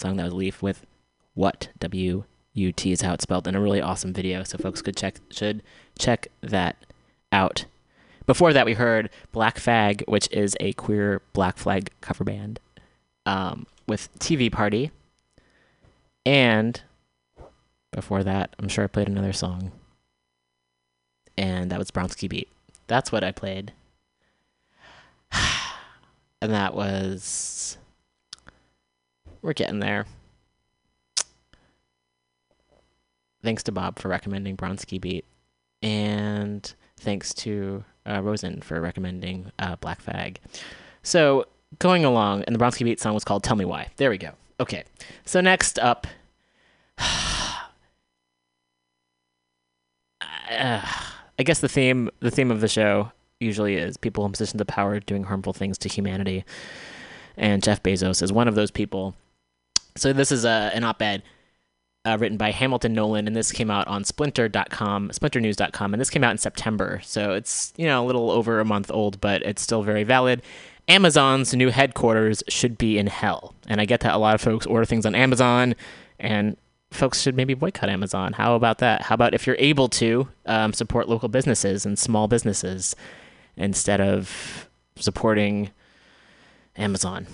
Song. That was Le1f with What W U T is how it's spelled in a really awesome video. So folks could check should check that out. Before that, we heard Black Fag, which is a queer Black Flag cover band, um, with TV Party. And before that, I'm sure I played another song. And that was Bronski Beat. That's what I played. and that was. We're getting there. Thanks to Bob for recommending Bronski Beat. And thanks to uh, Rosen for recommending uh, Black Fag. So, going along, and the Bronski Beat song was called Tell Me Why. There we go. Okay. So, next up. I guess the theme the theme of the show usually is people in positions of power doing harmful things to humanity, and Jeff Bezos is one of those people. So this is a, an op-ed uh, written by Hamilton Nolan, and this came out on Splinter.com, SplinterNews.com, and this came out in September. So it's you know a little over a month old, but it's still very valid. Amazon's new headquarters should be in hell, and I get that a lot of folks order things on Amazon, and folks should maybe boycott Amazon. How about that? How about if you're able to um, support local businesses and small businesses instead of supporting Amazon?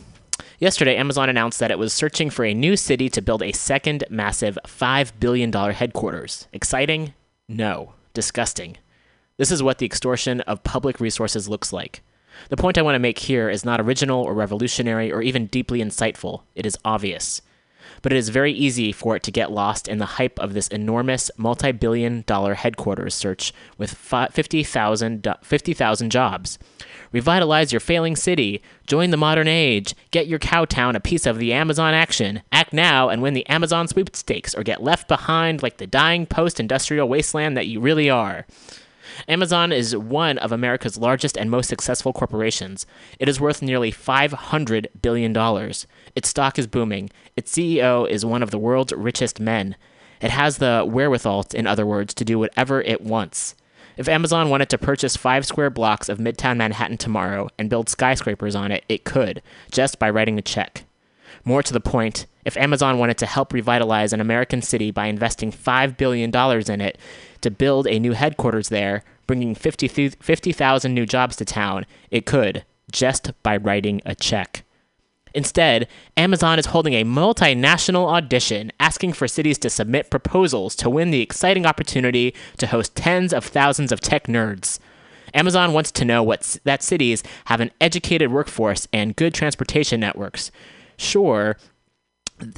Yesterday, Amazon announced that it was searching for a new city to build a second massive $5 billion headquarters. Exciting? No. Disgusting. This is what the extortion of public resources looks like. The point I want to make here is not original or revolutionary or even deeply insightful. It is obvious but it is very easy for it to get lost in the hype of this enormous multi billion dollar headquarters search with 50,000 50, jobs. Revitalize your failing city, join the modern age, get your cowtown a piece of the Amazon action, act now and win the Amazon sweepstakes, or get left behind like the dying post industrial wasteland that you really are. Amazon is one of America's largest and most successful corporations. It is worth nearly $500 billion. Its stock is booming. Its CEO is one of the world's richest men. It has the wherewithal, in other words, to do whatever it wants. If Amazon wanted to purchase five square blocks of Midtown Manhattan tomorrow and build skyscrapers on it, it could, just by writing a check. More to the point, if Amazon wanted to help revitalize an American city by investing $5 billion in it to build a new headquarters there, bringing 50,000 50, new jobs to town, it could, just by writing a check. Instead, Amazon is holding a multinational audition asking for cities to submit proposals to win the exciting opportunity to host tens of thousands of tech nerds. Amazon wants to know what that cities have an educated workforce and good transportation networks. Sure,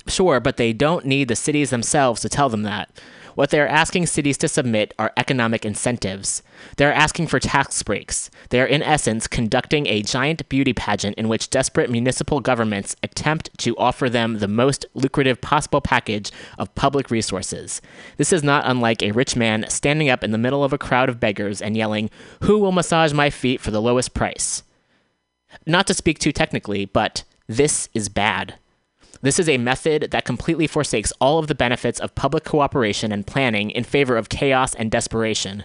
sure, but they don't need the cities themselves to tell them that. What they are asking cities to submit are economic incentives. They are asking for tax breaks. They are, in essence, conducting a giant beauty pageant in which desperate municipal governments attempt to offer them the most lucrative possible package of public resources. This is not unlike a rich man standing up in the middle of a crowd of beggars and yelling, Who will massage my feet for the lowest price? Not to speak too technically, but this is bad. This is a method that completely forsakes all of the benefits of public cooperation and planning in favor of chaos and desperation.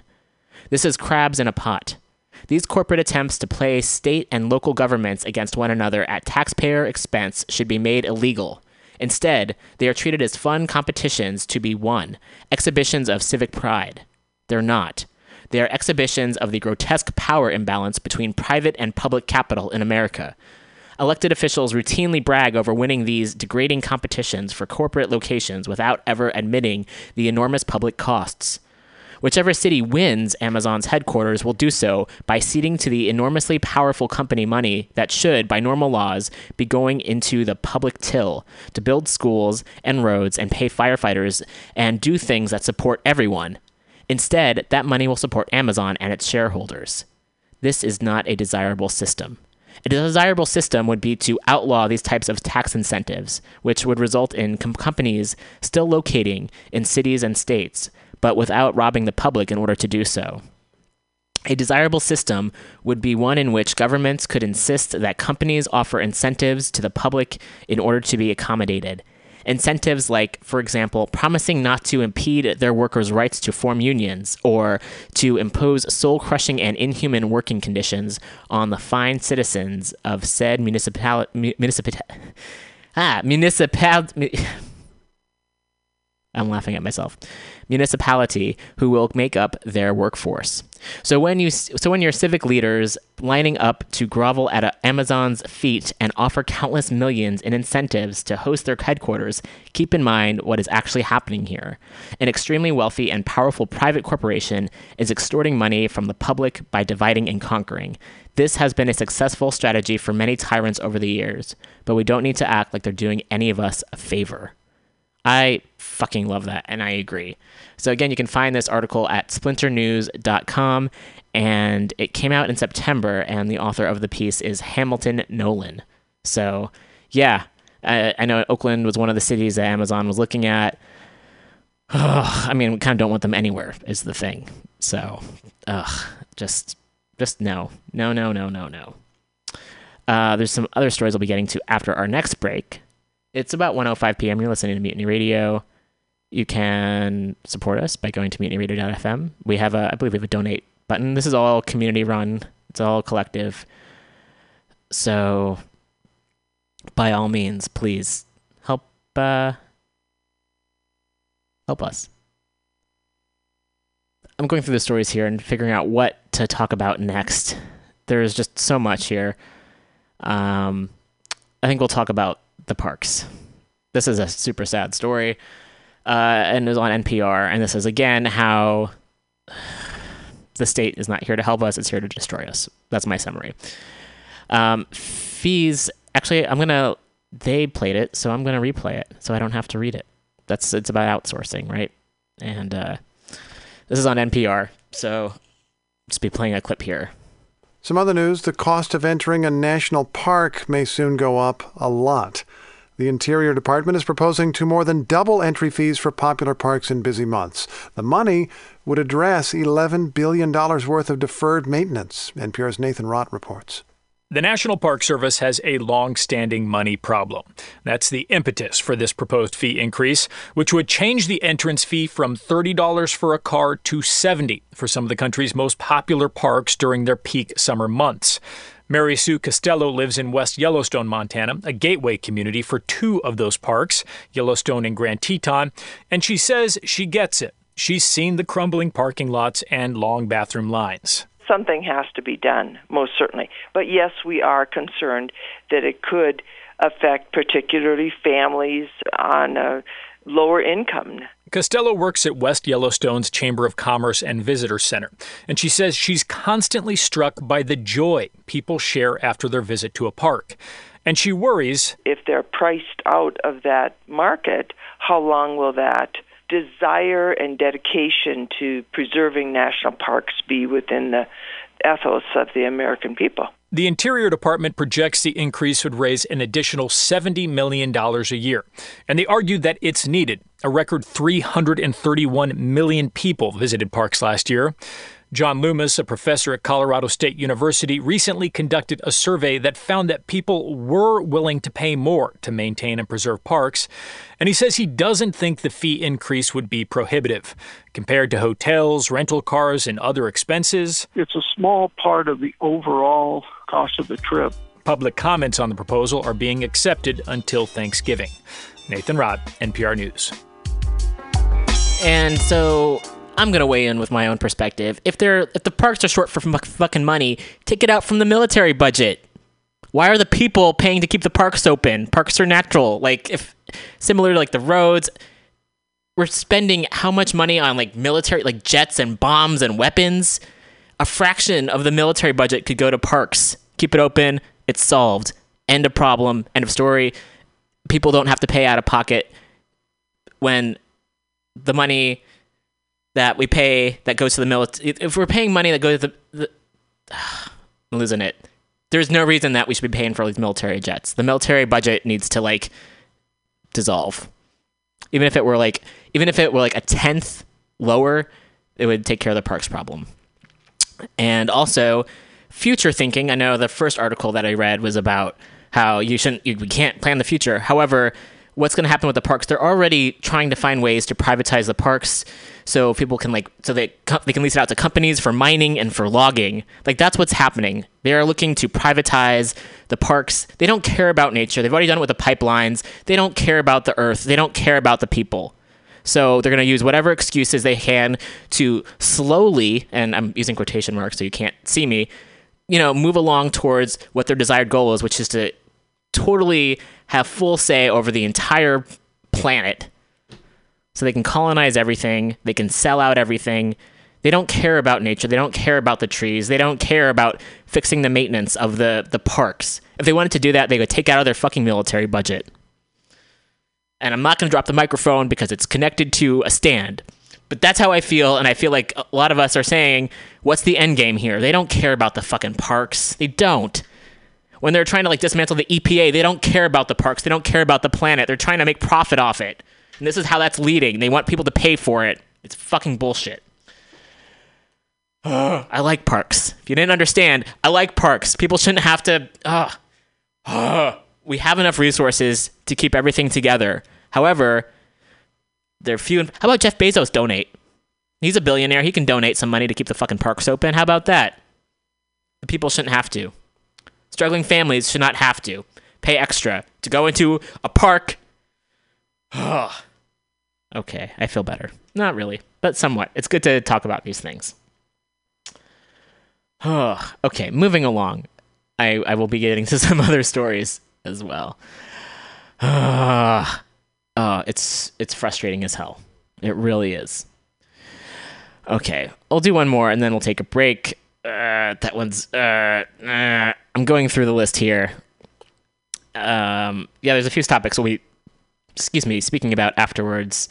This is crabs in a pot. These corporate attempts to play state and local governments against one another at taxpayer expense should be made illegal. Instead, they are treated as fun competitions to be won, exhibitions of civic pride. They're not. They are exhibitions of the grotesque power imbalance between private and public capital in America, Elected officials routinely brag over winning these degrading competitions for corporate locations without ever admitting the enormous public costs. Whichever city wins Amazon's headquarters will do so by ceding to the enormously powerful company money that should, by normal laws, be going into the public till to build schools and roads and pay firefighters and do things that support everyone. Instead, that money will support Amazon and its shareholders. This is not a desirable system. A desirable system would be to outlaw these types of tax incentives, which would result in com- companies still locating in cities and states, but without robbing the public in order to do so. A desirable system would be one in which governments could insist that companies offer incentives to the public in order to be accommodated. Incentives like, for example, promising not to impede their workers' rights to form unions or to impose soul crushing and inhuman working conditions on the fine citizens of said municipality. Municipal- ah, municipal. I'm laughing at myself. Municipality who will make up their workforce. So when you so when your civic leaders lining up to grovel at Amazon's feet and offer countless millions in incentives to host their headquarters, keep in mind what is actually happening here. An extremely wealthy and powerful private corporation is extorting money from the public by dividing and conquering. This has been a successful strategy for many tyrants over the years, but we don't need to act like they're doing any of us a favor. I fucking love that, and I agree. So, again, you can find this article at splinternews.com, and it came out in September, and the author of the piece is Hamilton Nolan. So, yeah, I, I know Oakland was one of the cities that Amazon was looking at. Ugh, I mean, we kind of don't want them anywhere, is the thing. So, ugh, just, just no, no, no, no, no, no. Uh, there's some other stories I'll be getting to after our next break. It's about 1:05 p.m. You're listening to Mutiny Radio. You can support us by going to mutinyradio.fm. We have a, I believe we have a donate button. This is all community run. It's all collective. So, by all means, please help uh, help us. I'm going through the stories here and figuring out what to talk about next. There's just so much here. Um, I think we'll talk about the parks. This is a super sad story, uh, and was on NPR. And this is again how the state is not here to help us; it's here to destroy us. That's my summary. Um, fees. Actually, I'm gonna. They played it, so I'm gonna replay it, so I don't have to read it. That's it's about outsourcing, right? And uh, this is on NPR, so just be playing a clip here. Some other news the cost of entering a national park may soon go up a lot. The Interior Department is proposing to more than double entry fees for popular parks in busy months. The money would address $11 billion worth of deferred maintenance, NPR's Nathan Rott reports. The National Park Service has a long standing money problem. That's the impetus for this proposed fee increase, which would change the entrance fee from $30 for a car to $70 for some of the country's most popular parks during their peak summer months. Mary Sue Costello lives in West Yellowstone, Montana, a gateway community for two of those parks, Yellowstone and Grand Teton, and she says she gets it. She's seen the crumbling parking lots and long bathroom lines something has to be done, most certainly. But yes, we are concerned that it could affect particularly families on a lower income. Costello works at West Yellowstone's Chamber of Commerce and Visitor Center, and she says she's constantly struck by the joy people share after their visit to a park. And she worries if they're priced out of that market, how long will that desire and dedication to preserving national parks be within the ethos of the American people. The Interior Department projects the increase would raise an additional $70 million a year. And they argued that it's needed. A record 331 million people visited parks last year. John Loomis, a professor at Colorado State University, recently conducted a survey that found that people were willing to pay more to maintain and preserve parks. And he says he doesn't think the fee increase would be prohibitive. Compared to hotels, rental cars, and other expenses, it's a small part of the overall cost of the trip. Public comments on the proposal are being accepted until Thanksgiving. Nathan Rott, NPR News. And so I'm gonna weigh in with my own perspective. If they're if the parks are short for fucking money, take it out from the military budget. Why are the people paying to keep the parks open? Parks are natural. Like if similar to like the roads, we're spending how much money on like military, like jets and bombs and weapons. A fraction of the military budget could go to parks. Keep it open. It's solved. End of problem. End of story. People don't have to pay out of pocket when the money that we pay that goes to the military. If we're paying money that goes to the, the I'm losing it. There's no reason that we should be paying for these military jets. The military budget needs to like dissolve. Even if it were like, even if it were like a tenth lower, it would take care of the parks problem. And also, future thinking. I know the first article that I read was about how you shouldn't, you, we can't plan the future. However, what's going to happen with the parks? They're already trying to find ways to privatize the parks so people can like so they they can lease it out to companies for mining and for logging. Like that's what's happening. They are looking to privatize the parks. They don't care about nature. They've already done it with the pipelines. They don't care about the earth. They don't care about the people. So they're going to use whatever excuses they can to slowly, and I'm using quotation marks so you can't see me, you know, move along towards what their desired goal is, which is to totally have full say over the entire planet. So they can colonize everything, they can sell out everything. They don't care about nature, they don't care about the trees, they don't care about fixing the maintenance of the, the parks. If they wanted to do that, they would take out of their fucking military budget. And I'm not going to drop the microphone because it's connected to a stand. But that's how I feel, and I feel like a lot of us are saying, what's the end game here? They don't care about the fucking parks. They don't when they're trying to like dismantle the EPA, they don't care about the parks. They don't care about the planet. They're trying to make profit off it. And this is how that's leading. They want people to pay for it. It's fucking bullshit. Ugh, I like parks. If you didn't understand, I like parks. People shouldn't have to. Ugh. Ugh. We have enough resources to keep everything together. However, they're few. And, how about Jeff Bezos donate? He's a billionaire. He can donate some money to keep the fucking parks open. How about that? The people shouldn't have to. Struggling families should not have to pay extra to go into a park. okay, I feel better. Not really, but somewhat. It's good to talk about these things. okay, moving along. I, I will be getting to some other stories as well. uh, it's it's frustrating as hell. It really is. Okay, I'll do one more and then we'll take a break. Uh, that one's uh, uh, I'm going through the list here. Um, yeah, there's a few topics we, excuse me, speaking about afterwards.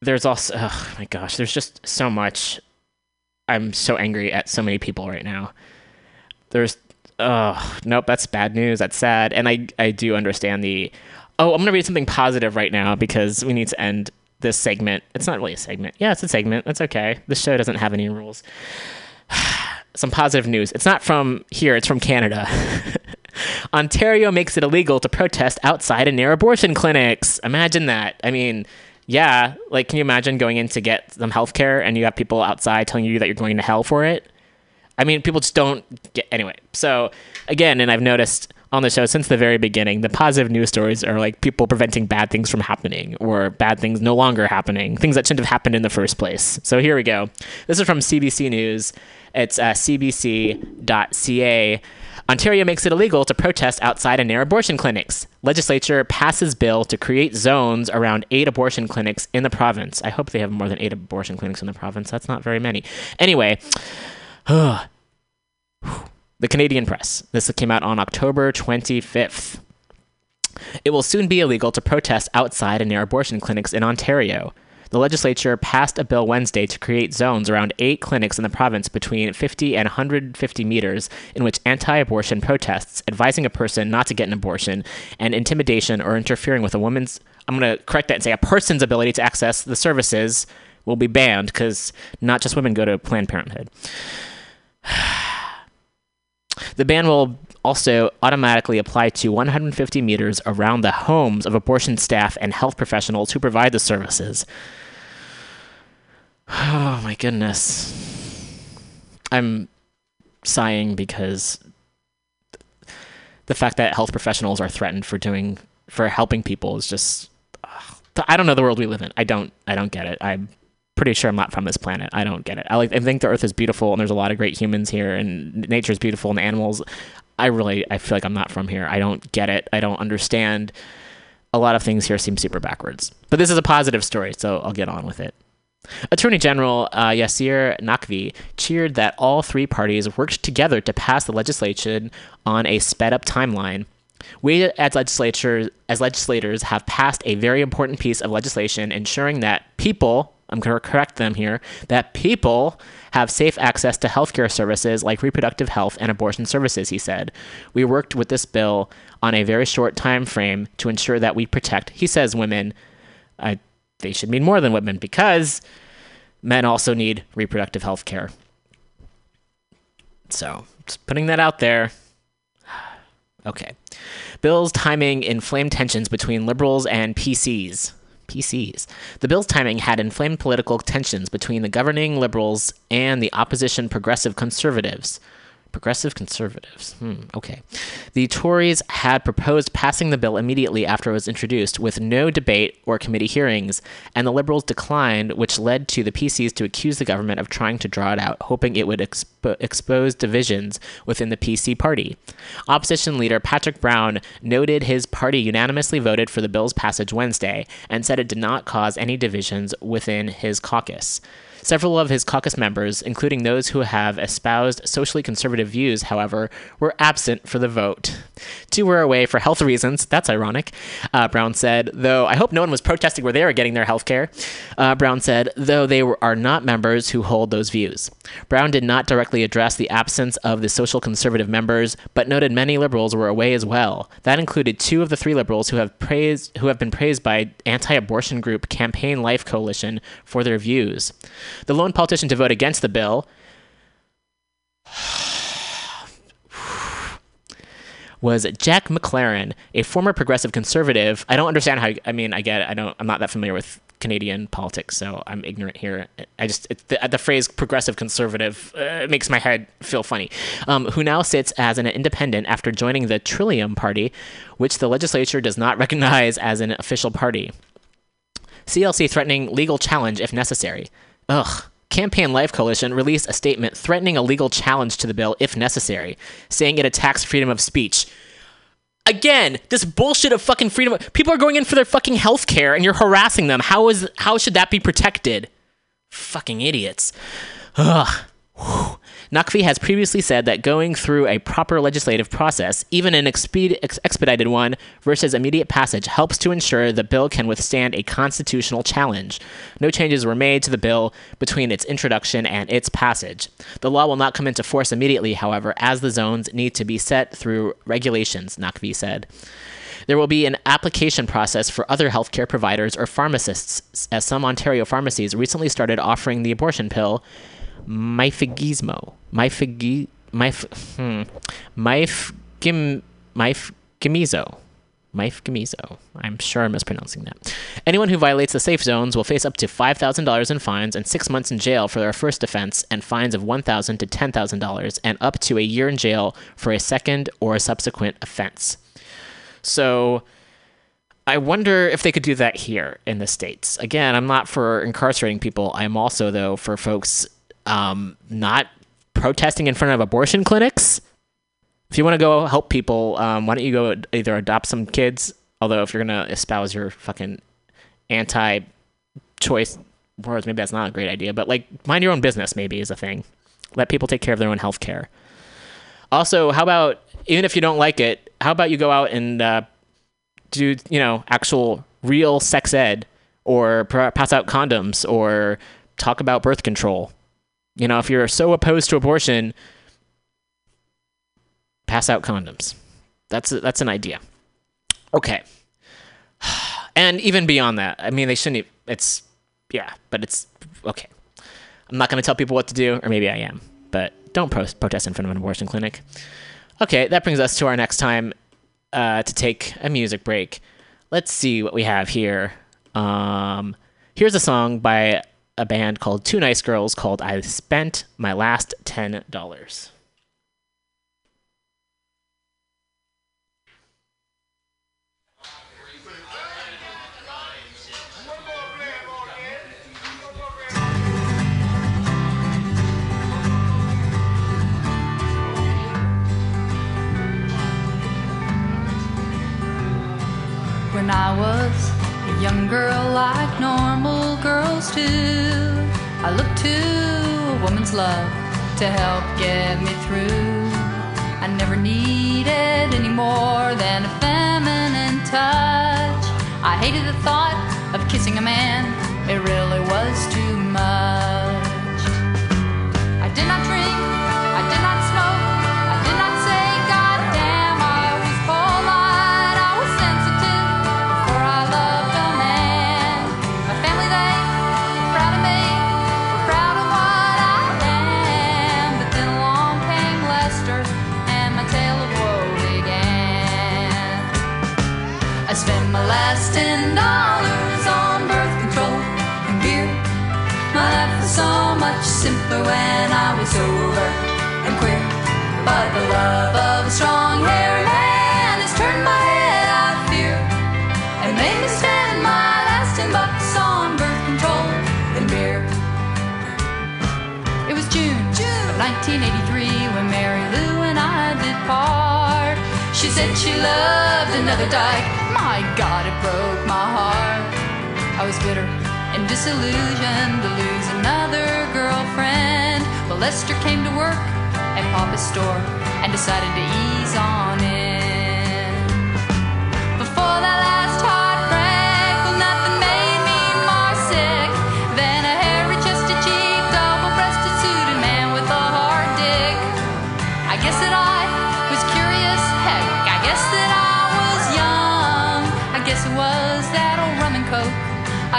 There's also, oh my gosh, there's just so much. I'm so angry at so many people right now. There's, oh, nope, that's bad news. That's sad. And I, I do understand the, oh, I'm going to read something positive right now because we need to end this segment. It's not really a segment. Yeah, it's a segment. That's okay. The show doesn't have any rules some positive news. It's not from here, it's from Canada. Ontario makes it illegal to protest outside and near abortion clinics. Imagine that. I mean, yeah, like can you imagine going in to get some health care and you have people outside telling you that you're going to hell for it? I mean, people just don't get anyway. So, again, and I've noticed on the show since the very beginning, the positive news stories are like people preventing bad things from happening or bad things no longer happening, things that shouldn't have happened in the first place. So here we go. This is from CBC News. It's uh, cbc.ca. Ontario makes it illegal to protest outside and near abortion clinics. Legislature passes bill to create zones around eight abortion clinics in the province. I hope they have more than eight abortion clinics in the province. That's not very many. Anyway, the Canadian Press. This came out on October 25th. It will soon be illegal to protest outside and near abortion clinics in Ontario. The legislature passed a bill Wednesday to create zones around eight clinics in the province between 50 and 150 meters in which anti abortion protests, advising a person not to get an abortion, and intimidation or interfering with a woman's, I'm going to correct that and say a person's ability to access the services will be banned because not just women go to Planned Parenthood. The ban will also automatically apply to 150 meters around the homes of abortion staff and health professionals who provide the services. Oh my goodness. I'm sighing because the fact that health professionals are threatened for doing for helping people is just I don't know the world we live in. I don't I don't get it. I'm pretty sure I'm not from this planet. I don't get it. I like I think the earth is beautiful and there's a lot of great humans here and nature is beautiful and animals I really I feel like I'm not from here. I don't get it. I don't understand a lot of things here seem super backwards. But this is a positive story, so I'll get on with it. Attorney General uh, Yasir Naqvi cheered that all three parties worked together to pass the legislation on a sped up timeline. We as legislatures, as legislators have passed a very important piece of legislation ensuring that people, I'm going to correct them here, that people have safe access to healthcare services like reproductive health and abortion services, he said. We worked with this bill on a very short time frame to ensure that we protect, he says, women. I, they should mean more than women because men also need reproductive health care. So, just putting that out there. Okay. Bill's timing inflamed tensions between liberals and PCs. PCs. The bill's timing had inflamed political tensions between the governing liberals and the opposition progressive conservatives. Progressive conservatives. Hmm, okay. The Tories had proposed passing the bill immediately after it was introduced with no debate or committee hearings, and the Liberals declined, which led to the PCs to accuse the government of trying to draw it out, hoping it would expo- expose divisions within the PC party. Opposition leader Patrick Brown noted his party unanimously voted for the bill's passage Wednesday and said it did not cause any divisions within his caucus. Several of his caucus members, including those who have espoused socially conservative views, however, were absent for the vote. Two were away for health reasons. That's ironic, uh, Brown said, though I hope no one was protesting where they were getting their health care. Uh, Brown said, though they were, are not members who hold those views. Brown did not directly address the absence of the social conservative members, but noted many liberals were away as well. That included two of the three liberals who have praised who have been praised by anti-abortion group Campaign Life Coalition for their views. The lone politician to vote against the bill was Jack MacLaren, a former progressive conservative. I don't understand how. I mean, I get. It. I don't. I'm not that familiar with Canadian politics, so I'm ignorant here. I just the, the phrase progressive conservative uh, makes my head feel funny. Um, who now sits as an independent after joining the Trillium Party, which the legislature does not recognize as an official party. CLC threatening legal challenge if necessary. Ugh. Campaign Life Coalition released a statement threatening a legal challenge to the bill if necessary, saying it attacks freedom of speech. Again, this bullshit of fucking freedom. People are going in for their fucking health care and you're harassing them. How is how should that be protected? Fucking idiots. Ugh. Whew. Naqvi has previously said that going through a proper legislative process, even an exped- ex- expedited one versus immediate passage, helps to ensure the bill can withstand a constitutional challenge. No changes were made to the bill between its introduction and its passage. The law will not come into force immediately, however, as the zones need to be set through regulations, Naqvi said. There will be an application process for other healthcare providers or pharmacists, as some Ontario pharmacies recently started offering the abortion pill Myfigismo. Myfigi. Myf. Hmm. Myfgim. Myfgimizo. Myfgimizo. I'm sure I'm mispronouncing that. Anyone who violates the safe zones will face up to $5,000 in fines and six months in jail for their first offense, and fines of $1,000 to $10,000, and up to a year in jail for a second or a subsequent offense. So. I wonder if they could do that here in the States. Again, I'm not for incarcerating people. I'm also, though, for folks um, not protesting in front of abortion clinics. If you want to go help people, um, why don't you go either adopt some kids? Although, if you're going to espouse your fucking anti choice words, maybe that's not a great idea. But, like, mind your own business, maybe, is a thing. Let people take care of their own health care. Also, how about, even if you don't like it, how about you go out and uh, do, you know, actual real sex ed or pass out condoms or talk about birth control? You know, if you're so opposed to abortion, pass out condoms. That's a, that's an idea. Okay. And even beyond that, I mean, they shouldn't. Even, it's yeah, but it's okay. I'm not going to tell people what to do, or maybe I am, but don't pro- protest in front of an abortion clinic. Okay, that brings us to our next time uh, to take a music break. Let's see what we have here. Um, here's a song by a band called Two Nice Girls called I Spent My Last $10. When I was a young girl like normal girls do. I look to a woman's love to help get me through. I never needed any more than a feminine touch. I hated the thought of kissing a man, disillusioned to lose another girlfriend. But Lester came to work at Papa's store and decided to ease on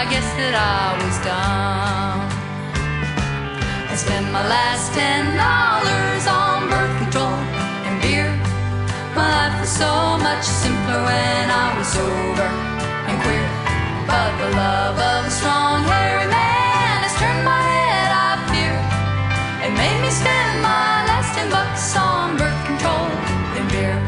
I guess that I was dumb. I spent my last ten dollars on birth control and beer. My life was so much simpler when I was sober and queer. But the love of a strong hairy man has turned my head, I fear, and made me spend my last ten bucks on birth control and beer.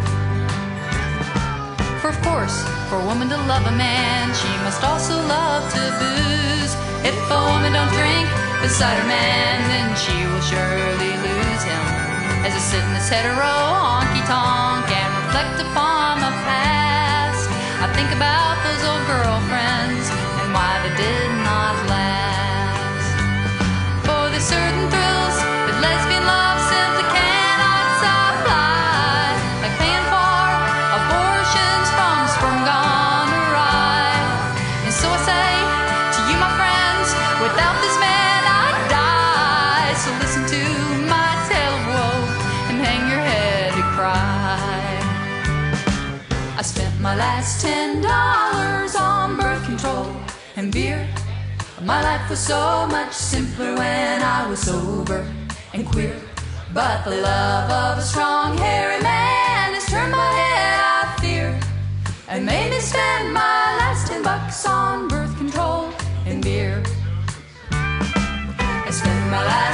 For of course, for a woman to love a man, she must also love to booze. If a woman don't drink beside her man, then she will surely lose him. As I sit in this hetero honky tonk and reflect upon my past, I think about those old girlfriends and why they did not last. For the certain was so much simpler when I was sober and queer. But the love of a strong, hairy man has turned my head, I fear, and made me spend my last ten bucks on birth control and beer. I spent my last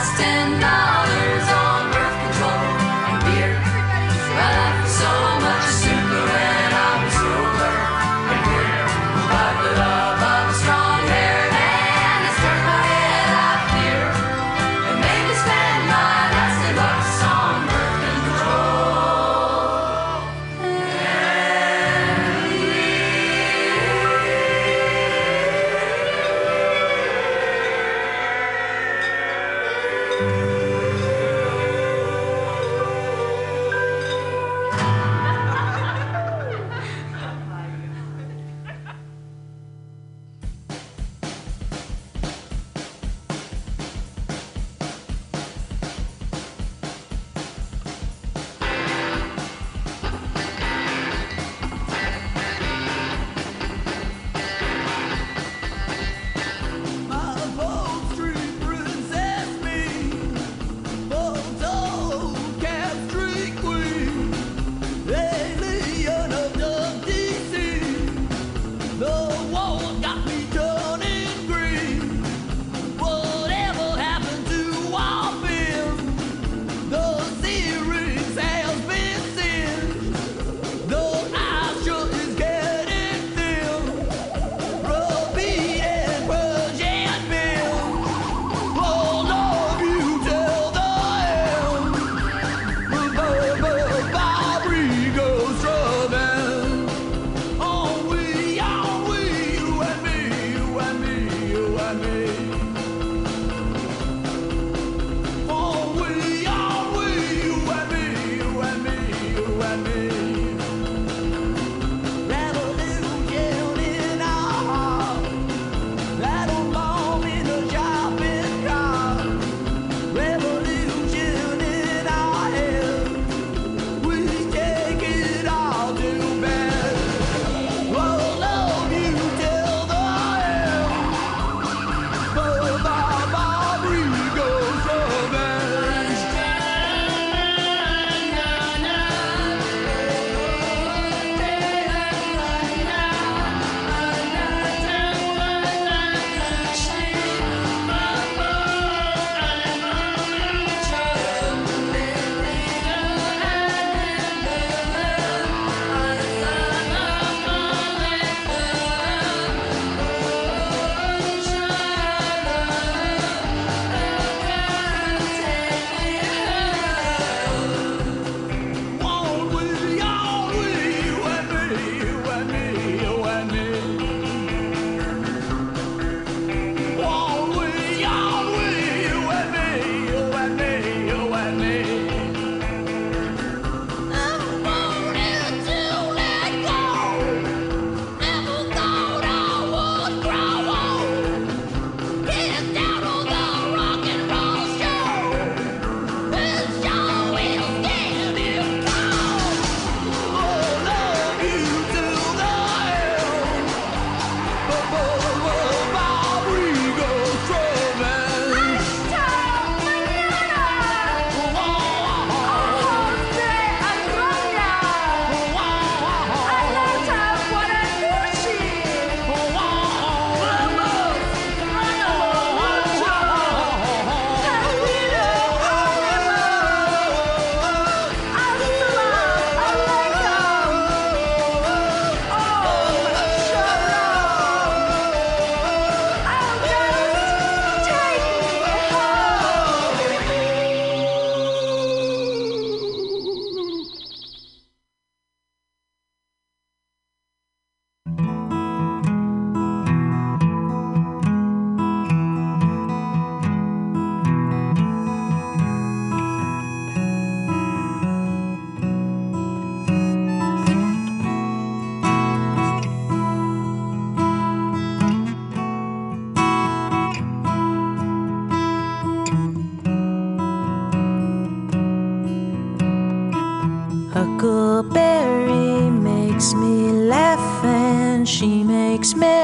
niks meer.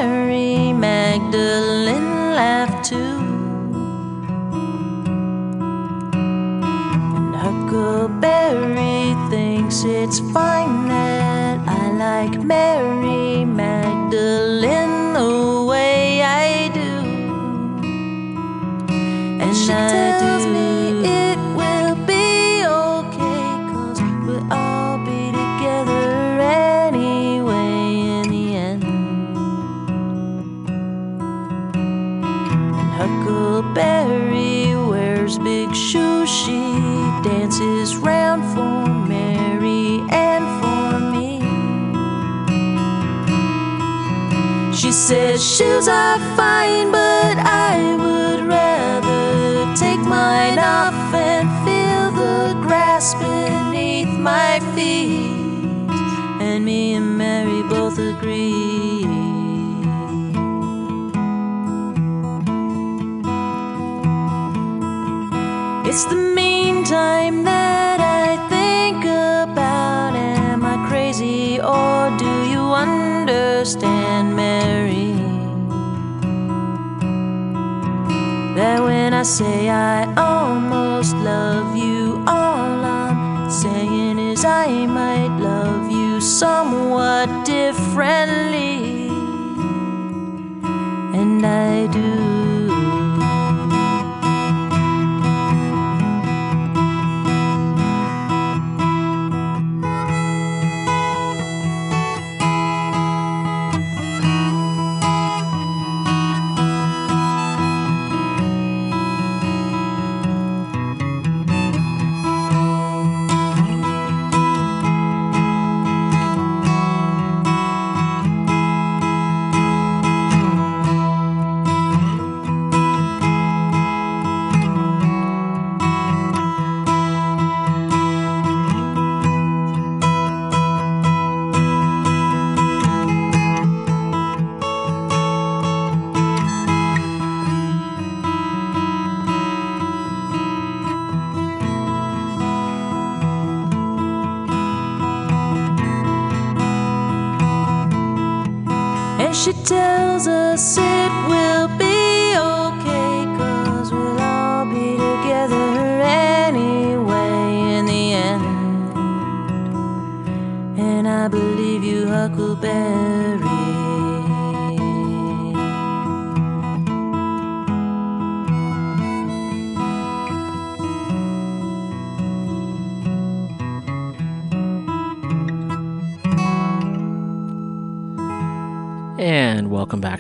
Shoes are fine, but I would rather take mine off and feel the grass beneath my feet. And me and Mary both agree. It's the meantime say I almost love you, all I'm saying is I might love you somewhat differently.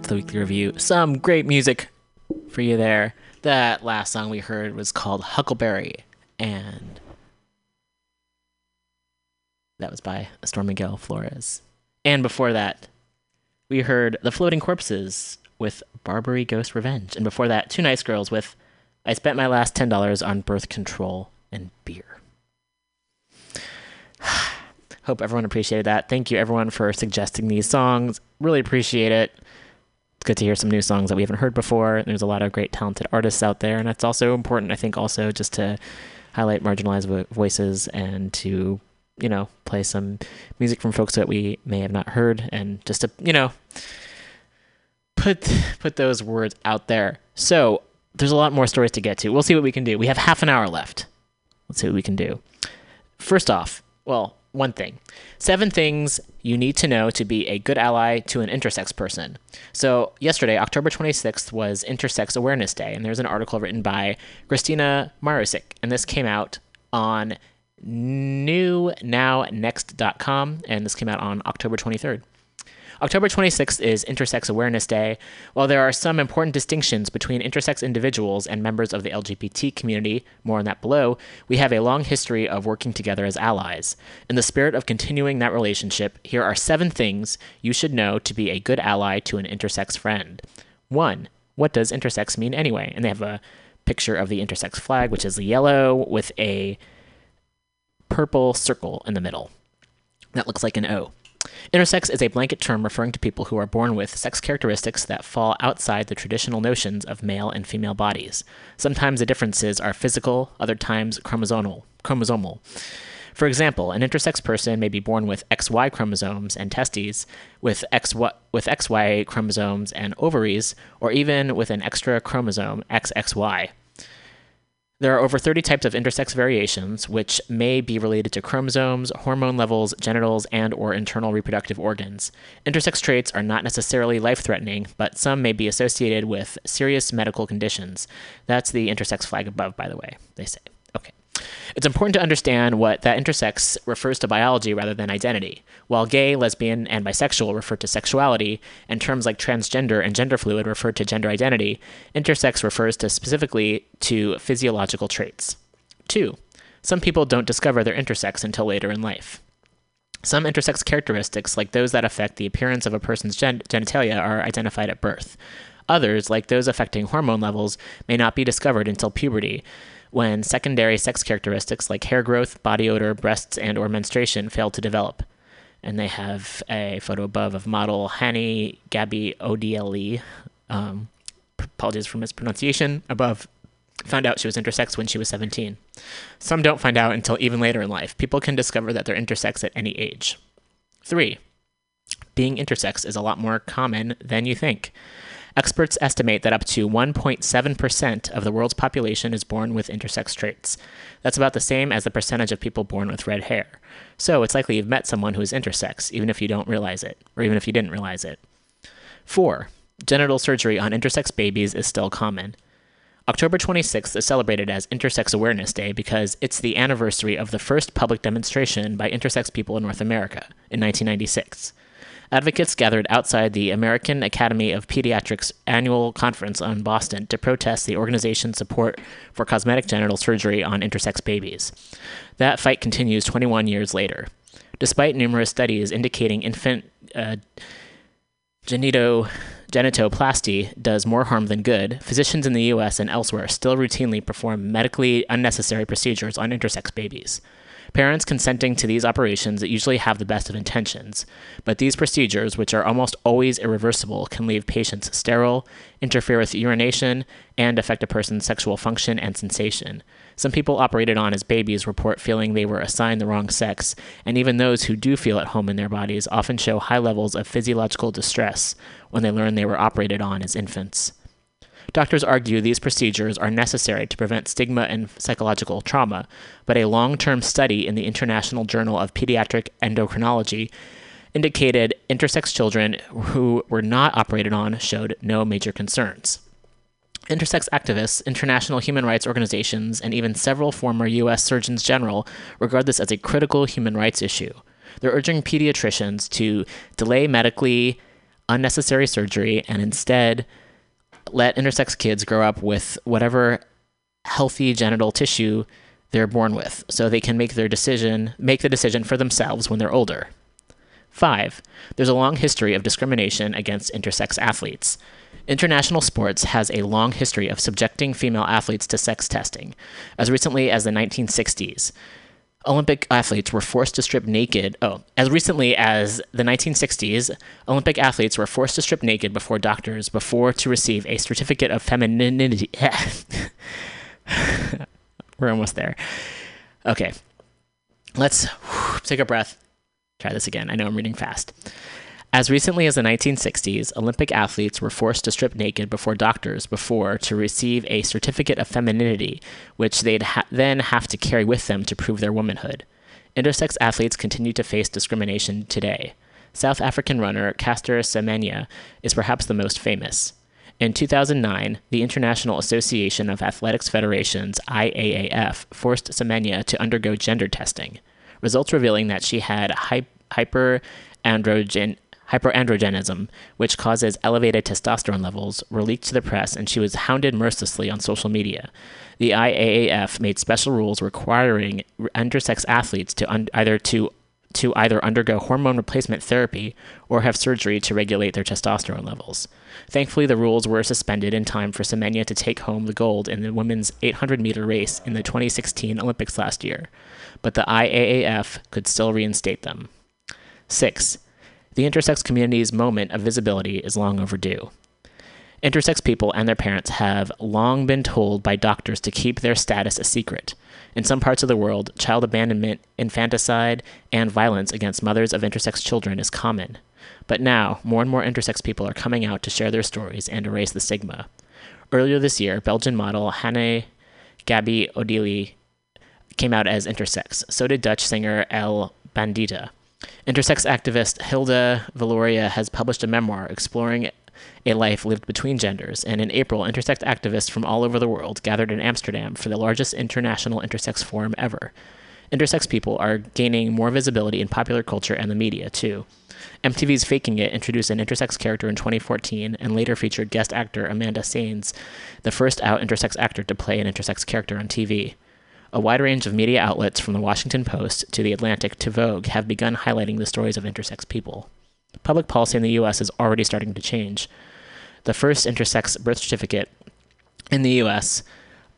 To the weekly review. Some great music for you there. That last song we heard was called Huckleberry, and that was by Storm Miguel Florez. And before that, we heard The Floating Corpses with Barbary Ghost Revenge. And before that, Two Nice Girls with I Spent My Last $10 on Birth Control and Beer. Hope everyone appreciated that. Thank you, everyone, for suggesting these songs. Really appreciate it. Good to hear some new songs that we haven't heard before. There's a lot of great, talented artists out there, and it's also important, I think, also just to highlight marginalized vo- voices and to, you know, play some music from folks that we may have not heard, and just to, you know, put put those words out there. So there's a lot more stories to get to. We'll see what we can do. We have half an hour left. Let's see what we can do. First off, well, one thing seven things you need to know to be a good ally to an intersex person. So, yesterday, October 26th, was Intersex Awareness Day, and there's an article written by Kristina Marusic, and this came out on newnownextcom and this came out on October 23rd. October 26th is Intersex Awareness Day. While there are some important distinctions between intersex individuals and members of the LGBT community, more on that below, we have a long history of working together as allies. In the spirit of continuing that relationship, here are seven things you should know to be a good ally to an intersex friend. One, what does intersex mean anyway? And they have a picture of the intersex flag, which is yellow with a purple circle in the middle. That looks like an O. Intersex is a blanket term referring to people who are born with sex characteristics that fall outside the traditional notions of male and female bodies. Sometimes the differences are physical, other times chromosomal. chromosomal. For example, an intersex person may be born with XY chromosomes and testes, with XY, with XY chromosomes and ovaries, or even with an extra chromosome, XXY. There are over 30 types of intersex variations, which may be related to chromosomes, hormone levels, genitals, and or internal reproductive organs. Intersex traits are not necessarily life-threatening, but some may be associated with serious medical conditions. That's the intersex flag above, by the way, they say. It's important to understand what that intersex refers to biology rather than identity. While gay, lesbian, and bisexual refer to sexuality, and terms like transgender and gender fluid refer to gender identity, intersex refers to specifically to physiological traits. Two, some people don't discover their intersex until later in life. Some intersex characteristics, like those that affect the appearance of a person's gen- genitalia, are identified at birth. Others, like those affecting hormone levels, may not be discovered until puberty, when secondary sex characteristics like hair growth, body odor, breasts, and or menstruation fail to develop. And they have a photo above of model Hanne Gaby Odle. Um, apologies for mispronunciation. Above, found out she was intersex when she was 17. Some don't find out until even later in life. People can discover that they're intersex at any age. Three, being intersex is a lot more common than you think. Experts estimate that up to 1.7% of the world's population is born with intersex traits. That's about the same as the percentage of people born with red hair. So it's likely you've met someone who is intersex, even if you don't realize it, or even if you didn't realize it. 4. Genital surgery on intersex babies is still common. October 26th is celebrated as Intersex Awareness Day because it's the anniversary of the first public demonstration by intersex people in North America in 1996. Advocates gathered outside the American Academy of Pediatrics annual conference in Boston to protest the organization's support for cosmetic genital surgery on intersex babies. That fight continues 21 years later. Despite numerous studies indicating infant uh, genito genitoplasty does more harm than good, physicians in the US and elsewhere still routinely perform medically unnecessary procedures on intersex babies. Parents consenting to these operations usually have the best of intentions, but these procedures, which are almost always irreversible, can leave patients sterile, interfere with urination, and affect a person's sexual function and sensation. Some people operated on as babies report feeling they were assigned the wrong sex, and even those who do feel at home in their bodies often show high levels of physiological distress when they learn they were operated on as infants. Doctors argue these procedures are necessary to prevent stigma and psychological trauma, but a long term study in the International Journal of Pediatric Endocrinology indicated intersex children who were not operated on showed no major concerns. Intersex activists, international human rights organizations, and even several former U.S. Surgeons General regard this as a critical human rights issue. They're urging pediatricians to delay medically unnecessary surgery and instead let intersex kids grow up with whatever healthy genital tissue they're born with so they can make their decision make the decision for themselves when they're older. 5. There's a long history of discrimination against intersex athletes. International sports has a long history of subjecting female athletes to sex testing. As recently as the 1960s, Olympic athletes were forced to strip naked. Oh, as recently as the 1960s, Olympic athletes were forced to strip naked before doctors before to receive a certificate of femininity. We're almost there. Okay. Let's take a breath. Try this again. I know I'm reading fast. As recently as the 1960s, Olympic athletes were forced to strip naked before doctors before to receive a certificate of femininity, which they'd ha- then have to carry with them to prove their womanhood. Intersex athletes continue to face discrimination today. South African runner Caster Semenya is perhaps the most famous. In 2009, the International Association of Athletics Federations, IAAF, forced Semenya to undergo gender testing, results revealing that she had hy- hyperandrogen hyperandrogenism, which causes elevated testosterone levels, were leaked to the press and she was hounded mercilessly on social media. The IAAF made special rules requiring intersex athletes to un- either to to either undergo hormone replacement therapy or have surgery to regulate their testosterone levels. Thankfully, the rules were suspended in time for Semenya to take home the gold in the women's 800 meter race in the 2016 Olympics last year, but the IAAF could still reinstate them. 6 the intersex community's moment of visibility is long overdue. Intersex people and their parents have long been told by doctors to keep their status a secret. In some parts of the world, child abandonment, infanticide, and violence against mothers of intersex children is common. But now, more and more intersex people are coming out to share their stories and erase the stigma. Earlier this year, Belgian model Hanne Gaby Odiele came out as intersex. So did Dutch singer El Bandita. Intersex activist Hida Viloria has published a memoir exploring a life lived between genders, and in April, intersex activists from all over the world gathered in Amsterdam for the largest international intersex forum ever. Intersex people are gaining more visibility in popular culture and the media, too. MTV's Faking It introduced an intersex character in 2014 and later featured guest actor Amanda Saenz, the first out intersex actor to play an intersex character on TV. A wide range of media outlets from the Washington Post to the Atlantic to Vogue have begun highlighting the stories of intersex people. Public policy in the US is already starting to change. The first intersex birth certificate in the US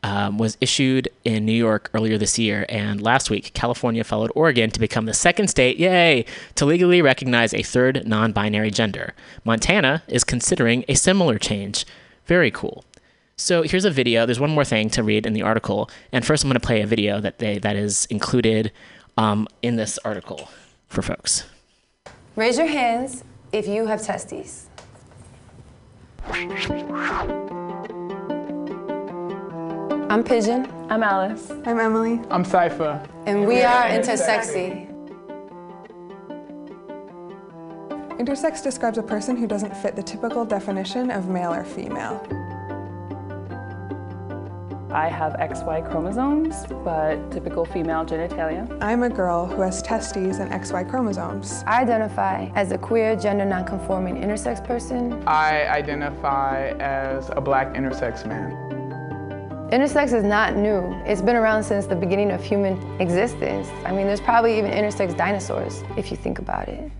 um, was issued in New York earlier this year, and last week, California followed Oregon to become the second state, yay, to legally recognize a third non binary gender. Montana is considering a similar change. Very cool. So here's a video. There's one more thing to read in the article, and first I'm going to play a video that they that is included um, in this article for folks. Raise your hands if you have testes. I'm Pigeon. I'm Alice. I'm Emily. I'm Cypher. And we are Intersexy. Intersex describes a person who doesn't fit the typical definition of male or female. I have XY chromosomes, but typical female genitalia. I'm a girl who has testes and XY chromosomes. I identify as a queer, gender nonconforming intersex person. I identify as a black intersex man. Intersex is not new. It's been around since the beginning of human existence. I mean, there's probably even intersex dinosaurs, if you think about it.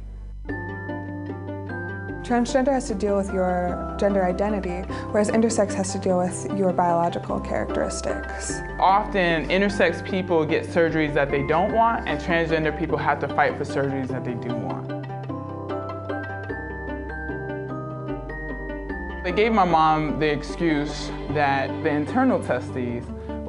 Transgender has to deal with your gender identity, whereas intersex has to deal with your biological characteristics. Often, intersex people get surgeries that they don't want, and transgender people have to fight for surgeries that they do want. They gave my mom the excuse that the internal testes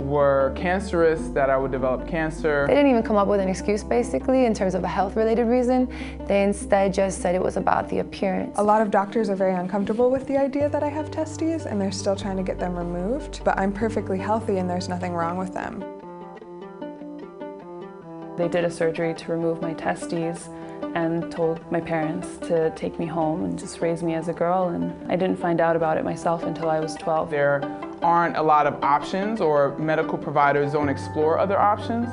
were cancerous, that I would develop cancer. They didn't even come up with an excuse, basically, in terms of a health related reason. They instead just said it was about the appearance. A lot of doctors are very uncomfortable with the idea that I have testes and they're still trying to get them removed, but I'm perfectly healthy and there's nothing wrong with them. They did a surgery to remove my testes and told my parents to take me home and just raise me as a girl, and I didn't find out about it myself until I was 12. There aren't a lot of options, or medical providers don't explore other options.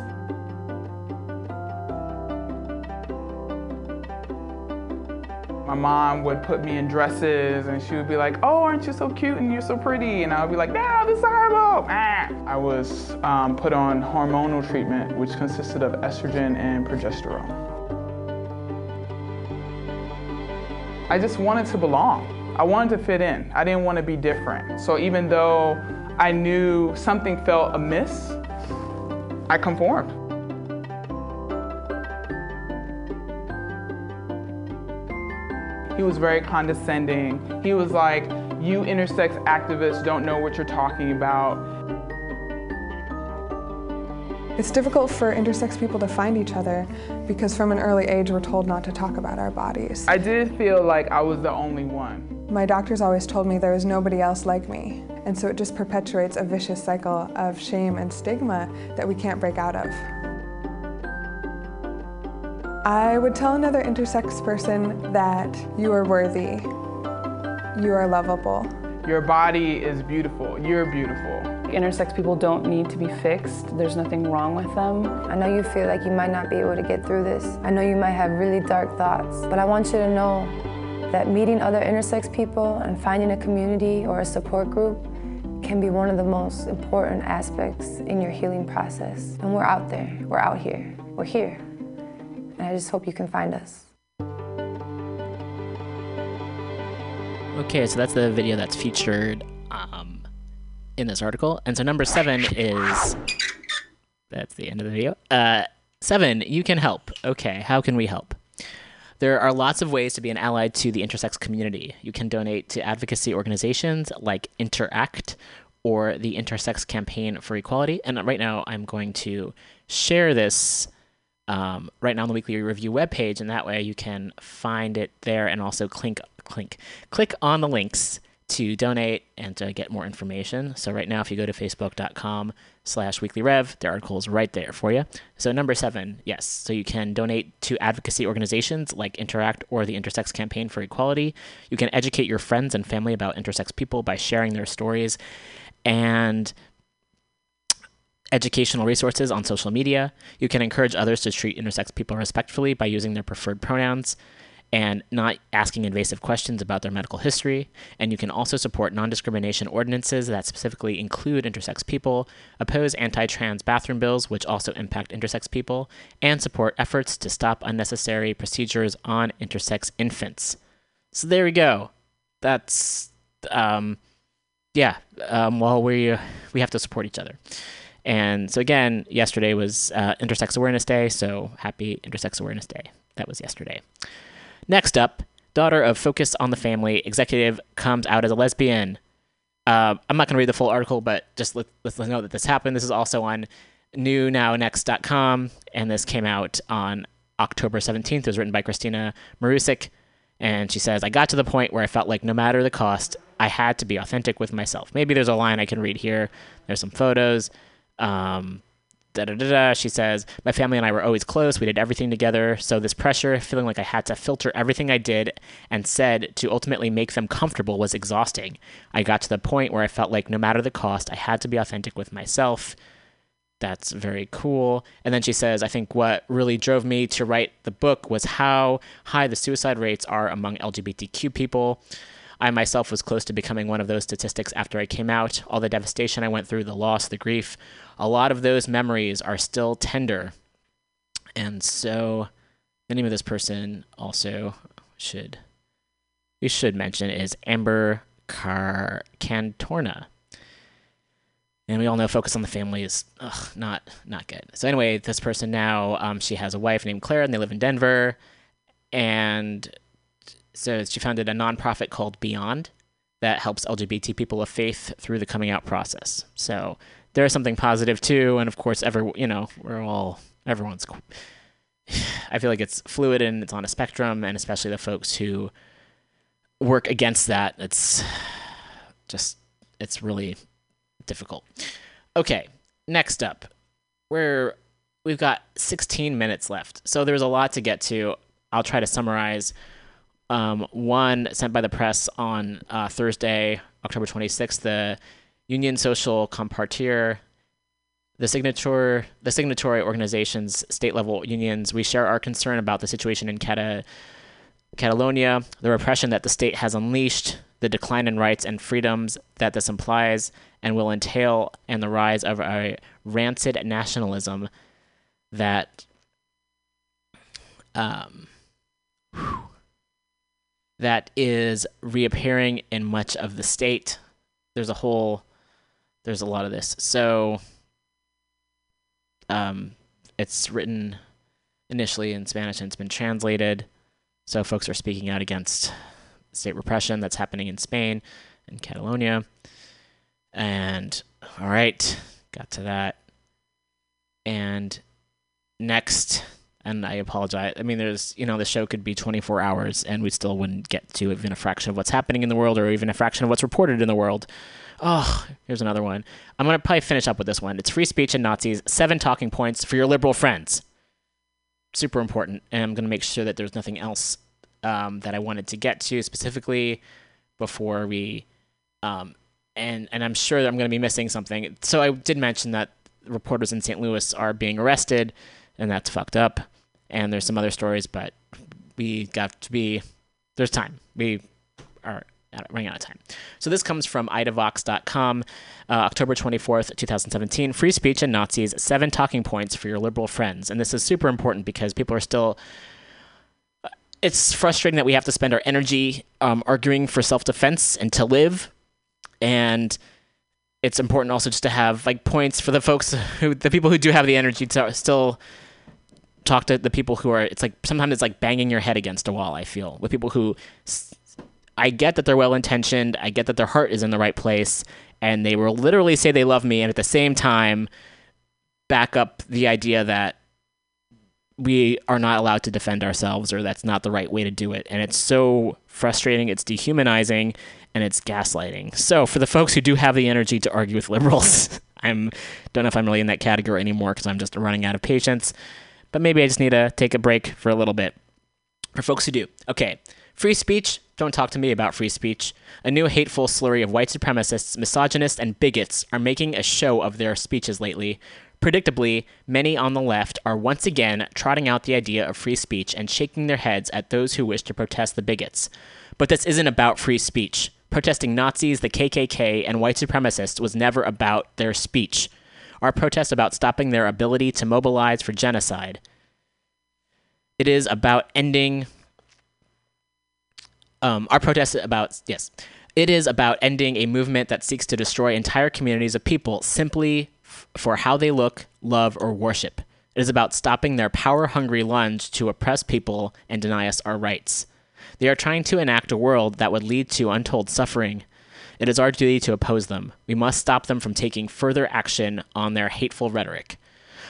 My mom would put me in dresses and she would be like, oh, aren't you so cute and you're so pretty? And I would be like, no, this is horrible. Ah. I was um, put on hormonal treatment, which consisted of estrogen and progesterone. I just wanted to belong. I wanted to fit in. I didn't want to be different. So even though I knew something felt amiss, I conformed. He was very condescending. He was like, you intersex activists don't know what you're talking about. It's difficult for intersex people to find each other because from an early age we're told not to talk about our bodies. I did feel like I was the only one. My doctors always told me there was nobody else like me, and so it just perpetuates a vicious cycle of shame and stigma that we can't break out of. I would tell another intersex person that you are worthy, you are lovable. Your body is beautiful, you're beautiful. Intersex people don't need to be fixed. There's nothing wrong with them. I know you feel like you might not be able to get through this. I know you might have really dark thoughts, but I want you to know that meeting other intersex people and finding a community or a support group can be one of the most important aspects in your healing process. And we're out there, we're out here, we're here. And I just hope you can find us. Okay, so that's the video that's featured um, in this article. And so number seven is that's the end of the video. Uh, seven, you can help. Okay, how can we help? There are lots of ways to be an ally to the intersex community. You can donate to advocacy organizations like Interact or the Intersex Campaign for Equality. And right now, I'm going to share this um, right now on the Weekly Review webpage, and that way you can find it there and also click, click, click on the links to donate and to get more information. So right now, if you go to facebook.com slash weekly rev, the article is right there for you. So number seven, yes. So you can donate to advocacy organizations like Interact or the Intersex Campaign for Equality. You can educate your friends and family about intersex people by sharing their stories and educational resources on social media. You can encourage others to treat intersex people respectfully by using their preferred pronouns and not asking invasive questions about their medical history. And you can also support non discrimination ordinances that specifically include intersex people, oppose anti trans bathroom bills, which also impact intersex people, and support efforts to stop unnecessary procedures on intersex infants. So there we go. That's, um, yeah, um, well, we, we have to support each other. And so again, yesterday was uh, Intersex Awareness Day, so happy Intersex Awareness Day. That was yesterday. Next up, daughter of Focus on the Family executive comes out as a lesbian. Uh, I'm not going to read the full article, but just let, let's know that this happened. This is also on newnownext.com, and this came out on October 17th. It was written by Kristina Marusic, and she says, I got to the point where I felt like no matter the cost, I had to be authentic with myself. Maybe there's a line I can read here. There's some photos. Um, da da da. She says, My family and I were always close. We did everything together. So, this pressure, feeling like I had to filter everything I did and said to ultimately make them comfortable, was exhausting. I got to the point where I felt like no matter the cost, I had to be authentic with myself. That's very cool. And then she says, I think what really drove me to write the book was how high the suicide rates are among LGBTQ people. I myself was close to becoming one of those statistics after I came out. All the devastation I went through, the loss, the grief, a lot of those memories are still tender. And so the name of this person also should we should mention is Amber Car Cantorna. And we all know focus on the family is ugh, not not good. So anyway, this person now um, she has a wife named Claire and they live in Denver. And so she founded a nonprofit called Beyond that helps LGBT people of faith through the coming out process. So there is something positive too, and of course, every you know we're all everyone's. I feel like it's fluid and it's on a spectrum, and especially the folks who work against that, it's just it's really difficult. Okay, next up, we're we've got 16 minutes left, so there's a lot to get to. I'll try to summarize. Um, one sent by the press on uh, Thursday, October 26th, the Union Social Compartir, the signature, the signatory organizations, state level unions. We share our concern about the situation in Cata- Catalonia, the repression that the state has unleashed, the decline in rights and freedoms that this implies and will entail, and the rise of a rancid nationalism that um, that is reappearing in much of the state. There's a whole, there's a lot of this. So, um, it's written initially in Spanish and it's been translated. So folks are speaking out against state repression that's happening in Spain and Catalonia. And all right, got to that. And next, and I apologize. I mean, there's, you know, the show could be 24 hours and we still wouldn't get to even a fraction of what's happening in the world or even a fraction of what's reported in the world. Oh, here's another one. I'm going to probably finish up with this one. It's free speech and Nazis, seven talking points for your liberal friends. Super important. And I'm going to make sure that there's nothing else um, that I wanted to get to specifically before we. Um, and, and I'm sure that I'm going to be missing something. So I did mention that reporters in St. Louis are being arrested, and that's fucked up. And there's some other stories, but we got to be. There's time. We are running out of time. So this comes from idavox.com, uh, October 24th, 2017. Free speech and Nazis, seven talking points for your liberal friends. And this is super important because people are still. It's frustrating that we have to spend our energy um, arguing for self defense and to live. And it's important also just to have like points for the folks who, the people who do have the energy to still talk to the people who are, it's like sometimes it's like banging your head against a wall, I feel, with people who I get that they're well intentioned. I get that their heart is in the right place. And they will literally say they love me. And at the same time, back up the idea that we are not allowed to defend ourselves or that's not the right way to do it. And it's so frustrating. It's dehumanizing. and it's gaslighting. So, for the folks who do have the energy to argue with liberals, I'm don't know if I'm really in that category anymore because I'm just running out of patience. But maybe I just need to take a break for a little bit. For folks who do, okay, free speech. Don't talk to me about free speech. A new hateful slurry of white supremacists, misogynists, and bigots are making a show of their speeches lately. Predictably, many on the left are once again trotting out the idea of free speech and shaking their heads at those who wish to protest the bigots. But this isn't about free speech. Protesting Nazis, the KKK, and white supremacists was never about their speech. Our protest about stopping their ability to mobilize for genocide. It is about ending. Um, our protest about yes, it is about ending a movement that seeks to destroy entire communities of people simply f- for how they look, love, or worship. It is about stopping their power-hungry lunge to oppress people and deny us our rights. They are trying to enact a world that would lead to untold suffering. It is our duty to oppose them. We must stop them from taking further action on their hateful rhetoric.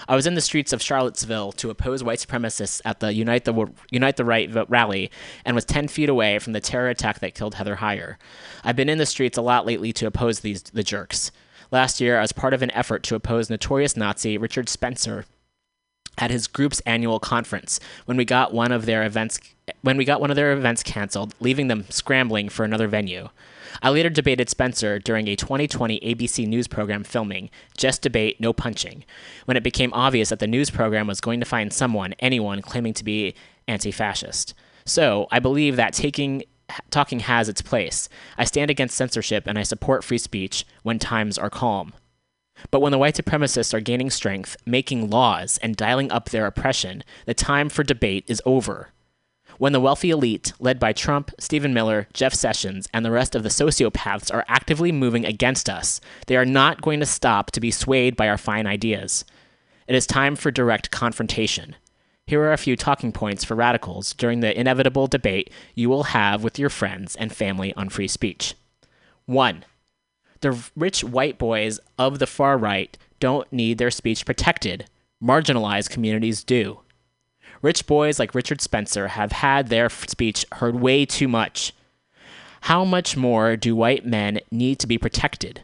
I was in the streets of Charlottesville to oppose white supremacists at the Unite the, Unite the Right rally and was 10 feet away from the terror attack that killed Heather Heyer. I've been in the streets a lot lately to oppose these the jerks. Last year, as part of an effort to oppose notorious Nazi Richard Spencer at his group's annual conference when we got one of their events when we got one of their events canceled, leaving them scrambling for another venue. I later debated Spencer during a 2020 ABC News program filming, Just Debate, No Punching, when it became obvious that the news program was going to find someone, anyone, claiming to be anti fascist. So, I believe that taking talking has its place. I stand against censorship and I support free speech when times are calm. But when the white supremacists are gaining strength, making laws, and dialing up their oppression, the time for debate is over. When the wealthy elite, led by Trump, Stephen Miller, Jeff Sessions, and the rest of the sociopaths, are actively moving against us, they are not going to stop to be swayed by our fine ideas. It is time for direct confrontation. Here are a few talking points for radicals during the inevitable debate you will have with your friends and family on free speech. 1. The rich white boys of the far right don't need their speech protected. Marginalized communities do. Rich boys like Richard Spencer have had their speech heard way too much. How much more do white men need to be protected?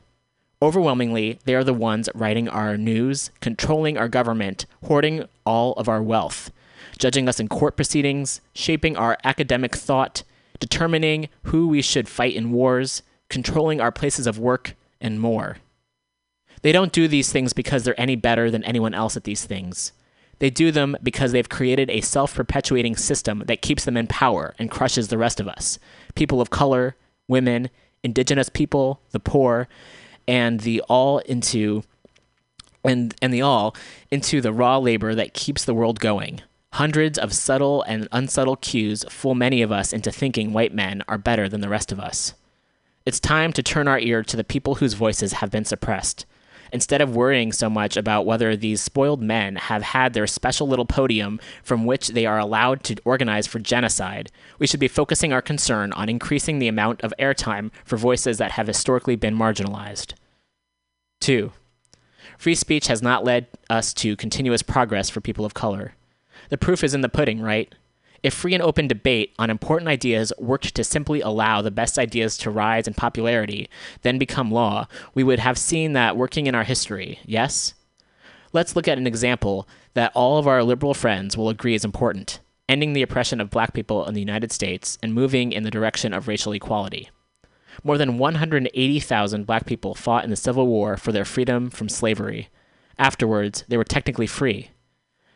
Overwhelmingly, they are the ones writing our news, controlling our government, hoarding all of our wealth, judging us in court proceedings, shaping our academic thought, determining who we should fight in wars, controlling our places of work, and more. They don't do these things because they're any better than anyone else at these things. They do them because they've created a self perpetuating system that keeps them in power and crushes the rest of us people of color, women, indigenous people, the poor, and the all into and and the all into the raw labor that keeps the world going. Hundreds of subtle and unsubtle cues fool many of us into thinking white men are better than the rest of us. It's time to turn our ear to the people whose voices have been suppressed. Instead of worrying so much about whether these spoiled men have had their special little podium from which they are allowed to organize for genocide, we should be focusing our concern on increasing the amount of airtime for voices that have historically been marginalized. 2. Free speech has not led us to continuous progress for people of color. The proof is in the pudding, right? If free and open debate on important ideas worked to simply allow the best ideas to rise in popularity, then become law, we would have seen that working in our history, yes? Let's look at an example that all of our liberal friends will agree is important ending the oppression of black people in the United States and moving in the direction of racial equality. More than 180,000 black people fought in the Civil War for their freedom from slavery. Afterwards, they were technically free.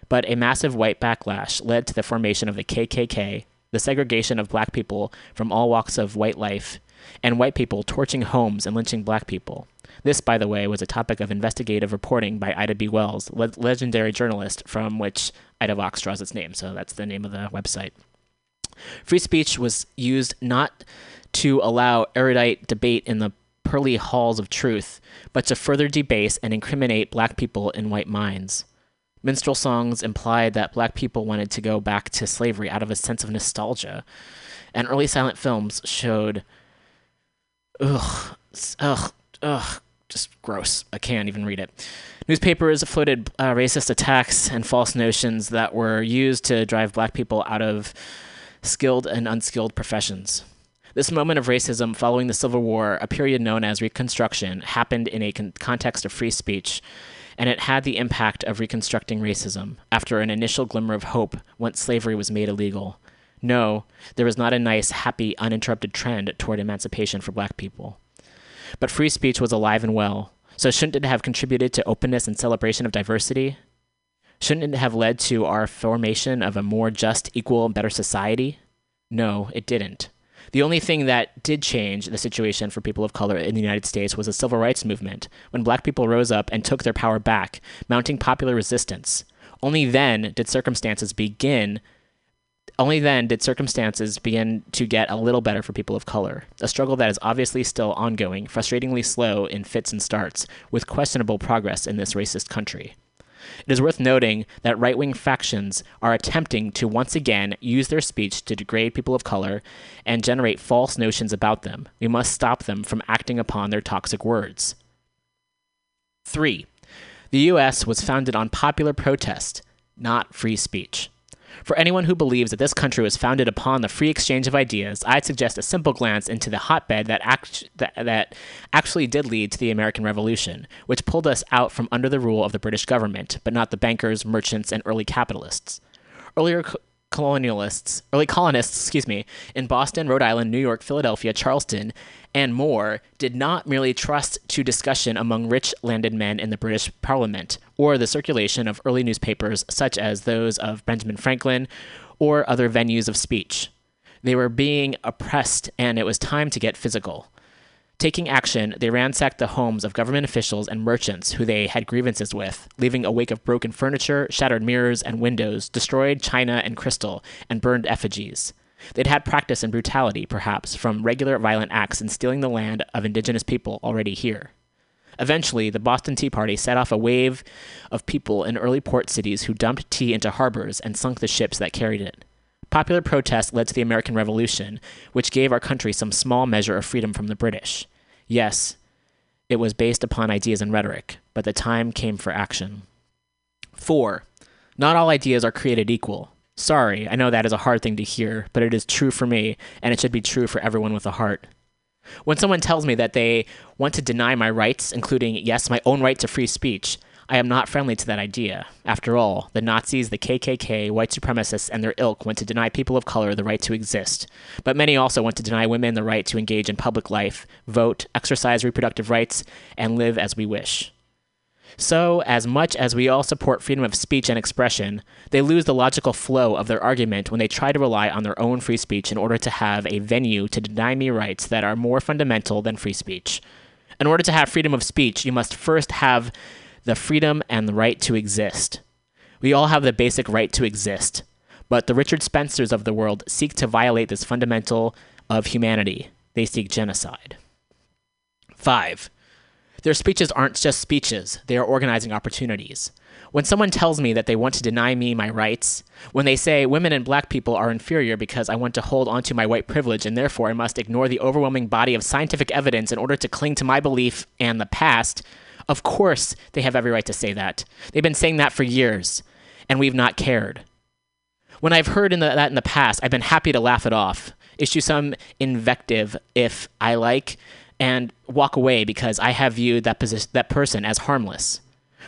But a massive white backlash led to the formation of the KKK, the segregation of black people from all walks of white life, and white people torching homes and lynching black people. This, by the way, was a topic of investigative reporting by Ida B. Wells, le- legendary journalist from which Ida Vox draws its name. So that's the name of the website. Free speech was used not to allow erudite debate in the pearly halls of truth, but to further debase and incriminate black people in white minds. Minstrel songs implied that black people wanted to go back to slavery out of a sense of nostalgia, and early silent films showed, ugh, ugh, ugh, just gross. I can't even read it. Newspapers floated uh, racist attacks and false notions that were used to drive black people out of skilled and unskilled professions. This moment of racism following the Civil War, a period known as Reconstruction, happened in a con- context of free speech, and it had the impact of reconstructing racism after an initial glimmer of hope once slavery was made illegal. No, there was not a nice, happy, uninterrupted trend toward emancipation for black people. But free speech was alive and well, so shouldn't it have contributed to openness and celebration of diversity? Shouldn't it have led to our formation of a more just, equal, and better society? No, it didn't. The only thing that did change the situation for people of color in the United States was the civil rights movement, when black people rose up and took their power back, mounting popular resistance. Only then did circumstances begin only then did circumstances begin to get a little better for people of color, a struggle that is obviously still ongoing, frustratingly slow in fits and starts, with questionable progress in this racist country. It is worth noting that right wing factions are attempting to once again use their speech to degrade people of color and generate false notions about them. We must stop them from acting upon their toxic words. 3. The U.S. was founded on popular protest, not free speech. For anyone who believes that this country was founded upon the free exchange of ideas, I'd suggest a simple glance into the hotbed that, act- that, that actually did lead to the American Revolution, which pulled us out from under the rule of the British government, but not the bankers, merchants, and early capitalists. Earlier colonialists, early colonists, excuse me, in Boston, Rhode Island, New York, Philadelphia, Charleston, and more did not merely trust to discussion among rich landed men in the British Parliament or the circulation of early newspapers such as those of Benjamin Franklin or other venues of speech. They were being oppressed and it was time to get physical. Taking action, they ransacked the homes of government officials and merchants who they had grievances with, leaving a wake of broken furniture, shattered mirrors and windows, destroyed china and crystal, and burned effigies. They'd had practice in brutality, perhaps, from regular violent acts in stealing the land of indigenous people already here. Eventually, the Boston Tea Party set off a wave of people in early port cities who dumped tea into harbors and sunk the ships that carried it. Popular protest led to the American Revolution, which gave our country some small measure of freedom from the British. Yes, it was based upon ideas and rhetoric, but the time came for action. 4. Not all ideas are created equal. Sorry, I know that is a hard thing to hear, but it is true for me, and it should be true for everyone with a heart. When someone tells me that they want to deny my rights, including, yes, my own right to free speech, I am not friendly to that idea. After all, the Nazis, the KKK, white supremacists, and their ilk want to deny people of color the right to exist. But many also want to deny women the right to engage in public life, vote, exercise reproductive rights, and live as we wish. So, as much as we all support freedom of speech and expression, they lose the logical flow of their argument when they try to rely on their own free speech in order to have a venue to deny me rights that are more fundamental than free speech. In order to have freedom of speech, you must first have the freedom and the right to exist. We all have the basic right to exist, but the Richard Spencers of the world seek to violate this fundamental of humanity. They seek genocide. 5. Their speeches aren't just speeches, they are organizing opportunities. When someone tells me that they want to deny me my rights, when they say women and black people are inferior because I want to hold onto my white privilege and therefore I must ignore the overwhelming body of scientific evidence in order to cling to my belief and the past, of course they have every right to say that. They've been saying that for years, and we've not cared. When I've heard in the, that in the past, I've been happy to laugh it off, issue some invective if I like, and walk away because I have viewed that that person as harmless.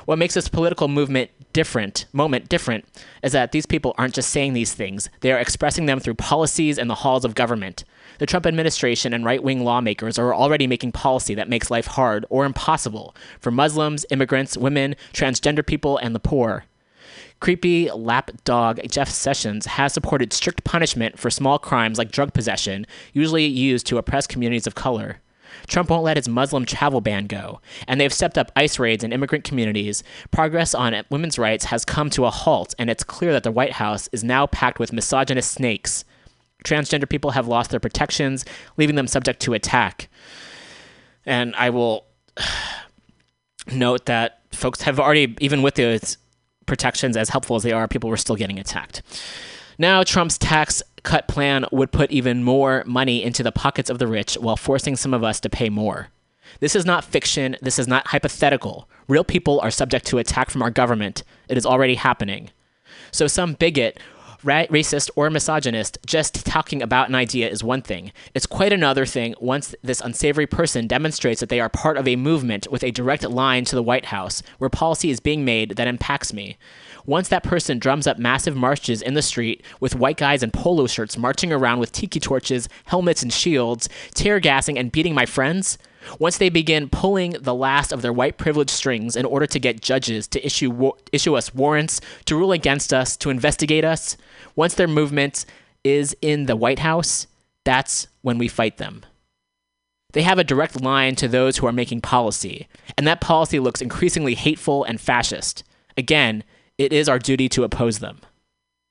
What makes this political movement different, moment different, is that these people aren't just saying these things; they are expressing them through policies and the halls of government. The Trump administration and right-wing lawmakers are already making policy that makes life hard or impossible for Muslims, immigrants, women, transgender people, and the poor. Creepy lapdog Jeff Sessions has supported strict punishment for small crimes like drug possession, usually used to oppress communities of color. Trump won't let his Muslim travel ban go, and they've stepped up ICE raids in immigrant communities. Progress on women's rights has come to a halt, and it's clear that the White House is now packed with misogynist snakes. Transgender people have lost their protections, leaving them subject to attack. And I will note that folks have already, even with those protections as helpful as they are, people were still getting attacked. Now, Trump's tax cut plan would put even more money into the pockets of the rich while forcing some of us to pay more. This is not fiction. This is not hypothetical. Real people are subject to attack from our government. It is already happening. So some bigot ra- racist or misogynist, just talking about an idea is one thing. It's quite another thing once this unsavory person demonstrates that they are part of a movement with a direct line to the White House, where policy is being made that impacts me. Once that person drums up massive marches in the street with white guys in polo shirts marching around with tiki torches, helmets, and shields, tear gassing and beating my friends, once they begin pulling the last of their white privilege strings in order to get judges to issue issue us warrants, to rule against us, to investigate us, once their movement is in the White House, that's when we fight them. They have a direct line to those who are making policy, and that policy looks increasingly hateful and fascist. Again, it is our duty to oppose them.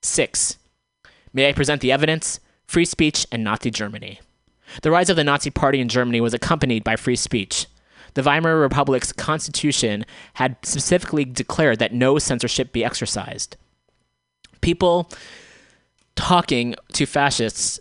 6. May I present the evidence? Free speech and Nazi Germany. The rise of the Nazi Party in Germany was accompanied by free speech. The Weimar Republic's constitution had specifically declared that no censorship be exercised. People talking to fascists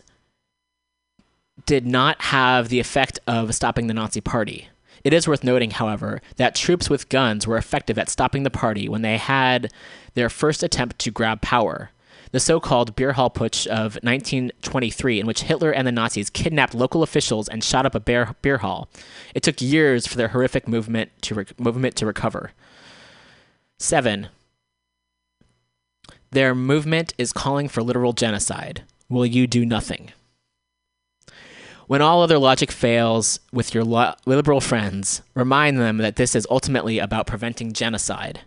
did not have the effect of stopping the Nazi Party. It is worth noting, however, that troops with guns were effective at stopping the party when they had their first attempt to grab power. The so called Beer Hall Putsch of 1923, in which Hitler and the Nazis kidnapped local officials and shot up a beer, beer hall. It took years for their horrific movement to, re- movement to recover. 7. Their movement is calling for literal genocide. Will you do nothing? When all other logic fails with your lo- liberal friends, remind them that this is ultimately about preventing genocide.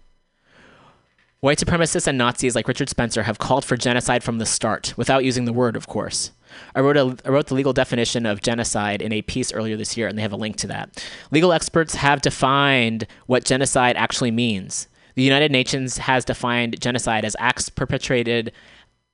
White supremacists and Nazis like Richard Spencer have called for genocide from the start, without using the word, of course. I wrote, a, I wrote the legal definition of genocide in a piece earlier this year, and they have a link to that. Legal experts have defined what genocide actually means. The United Nations has defined genocide as acts perpetrated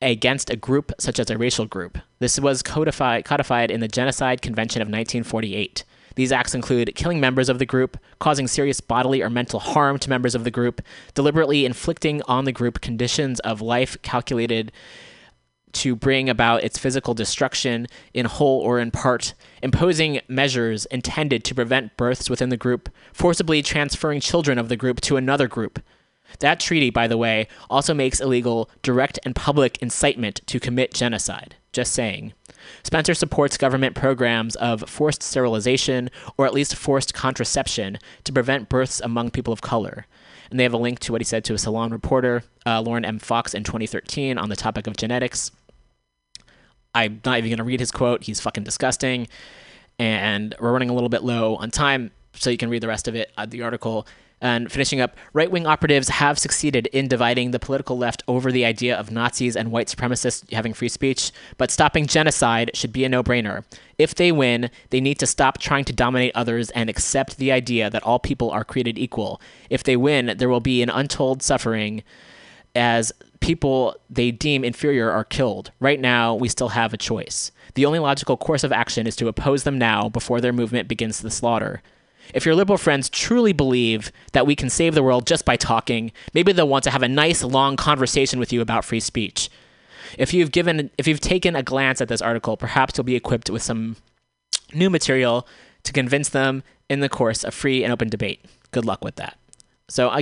against a group such as a racial group. This was codified, codified in the Genocide Convention of 1948. These acts include killing members of the group, causing serious bodily or mental harm to members of the group, deliberately inflicting on the group conditions of life calculated to bring about its physical destruction in whole or in part, imposing measures intended to prevent births within the group, forcibly transferring children of the group to another group. That treaty, by the way, also makes illegal direct and public incitement to commit genocide. Just saying. Spencer supports government programs of forced sterilization or at least forced contraception to prevent births among people of color. And they have a link to what he said to a Salon reporter, uh, Lauren M. Fox, in 2013 on the topic of genetics. I'm not even going to read his quote. He's fucking disgusting. And we're running a little bit low on time, so you can read the rest of it, uh, the article. And finishing up, right wing operatives have succeeded in dividing the political left over the idea of Nazis and white supremacists having free speech, but stopping genocide should be a no brainer. If they win, they need to stop trying to dominate others and accept the idea that all people are created equal. If they win, there will be an untold suffering as people they deem inferior are killed. Right now, we still have a choice. The only logical course of action is to oppose them now before their movement begins the slaughter. If your liberal friends truly believe that we can save the world just by talking, maybe they'll want to have a nice long conversation with you about free speech. If you've given if you've taken a glance at this article, perhaps you'll be equipped with some new material to convince them in the course of free and open debate. Good luck with that. So I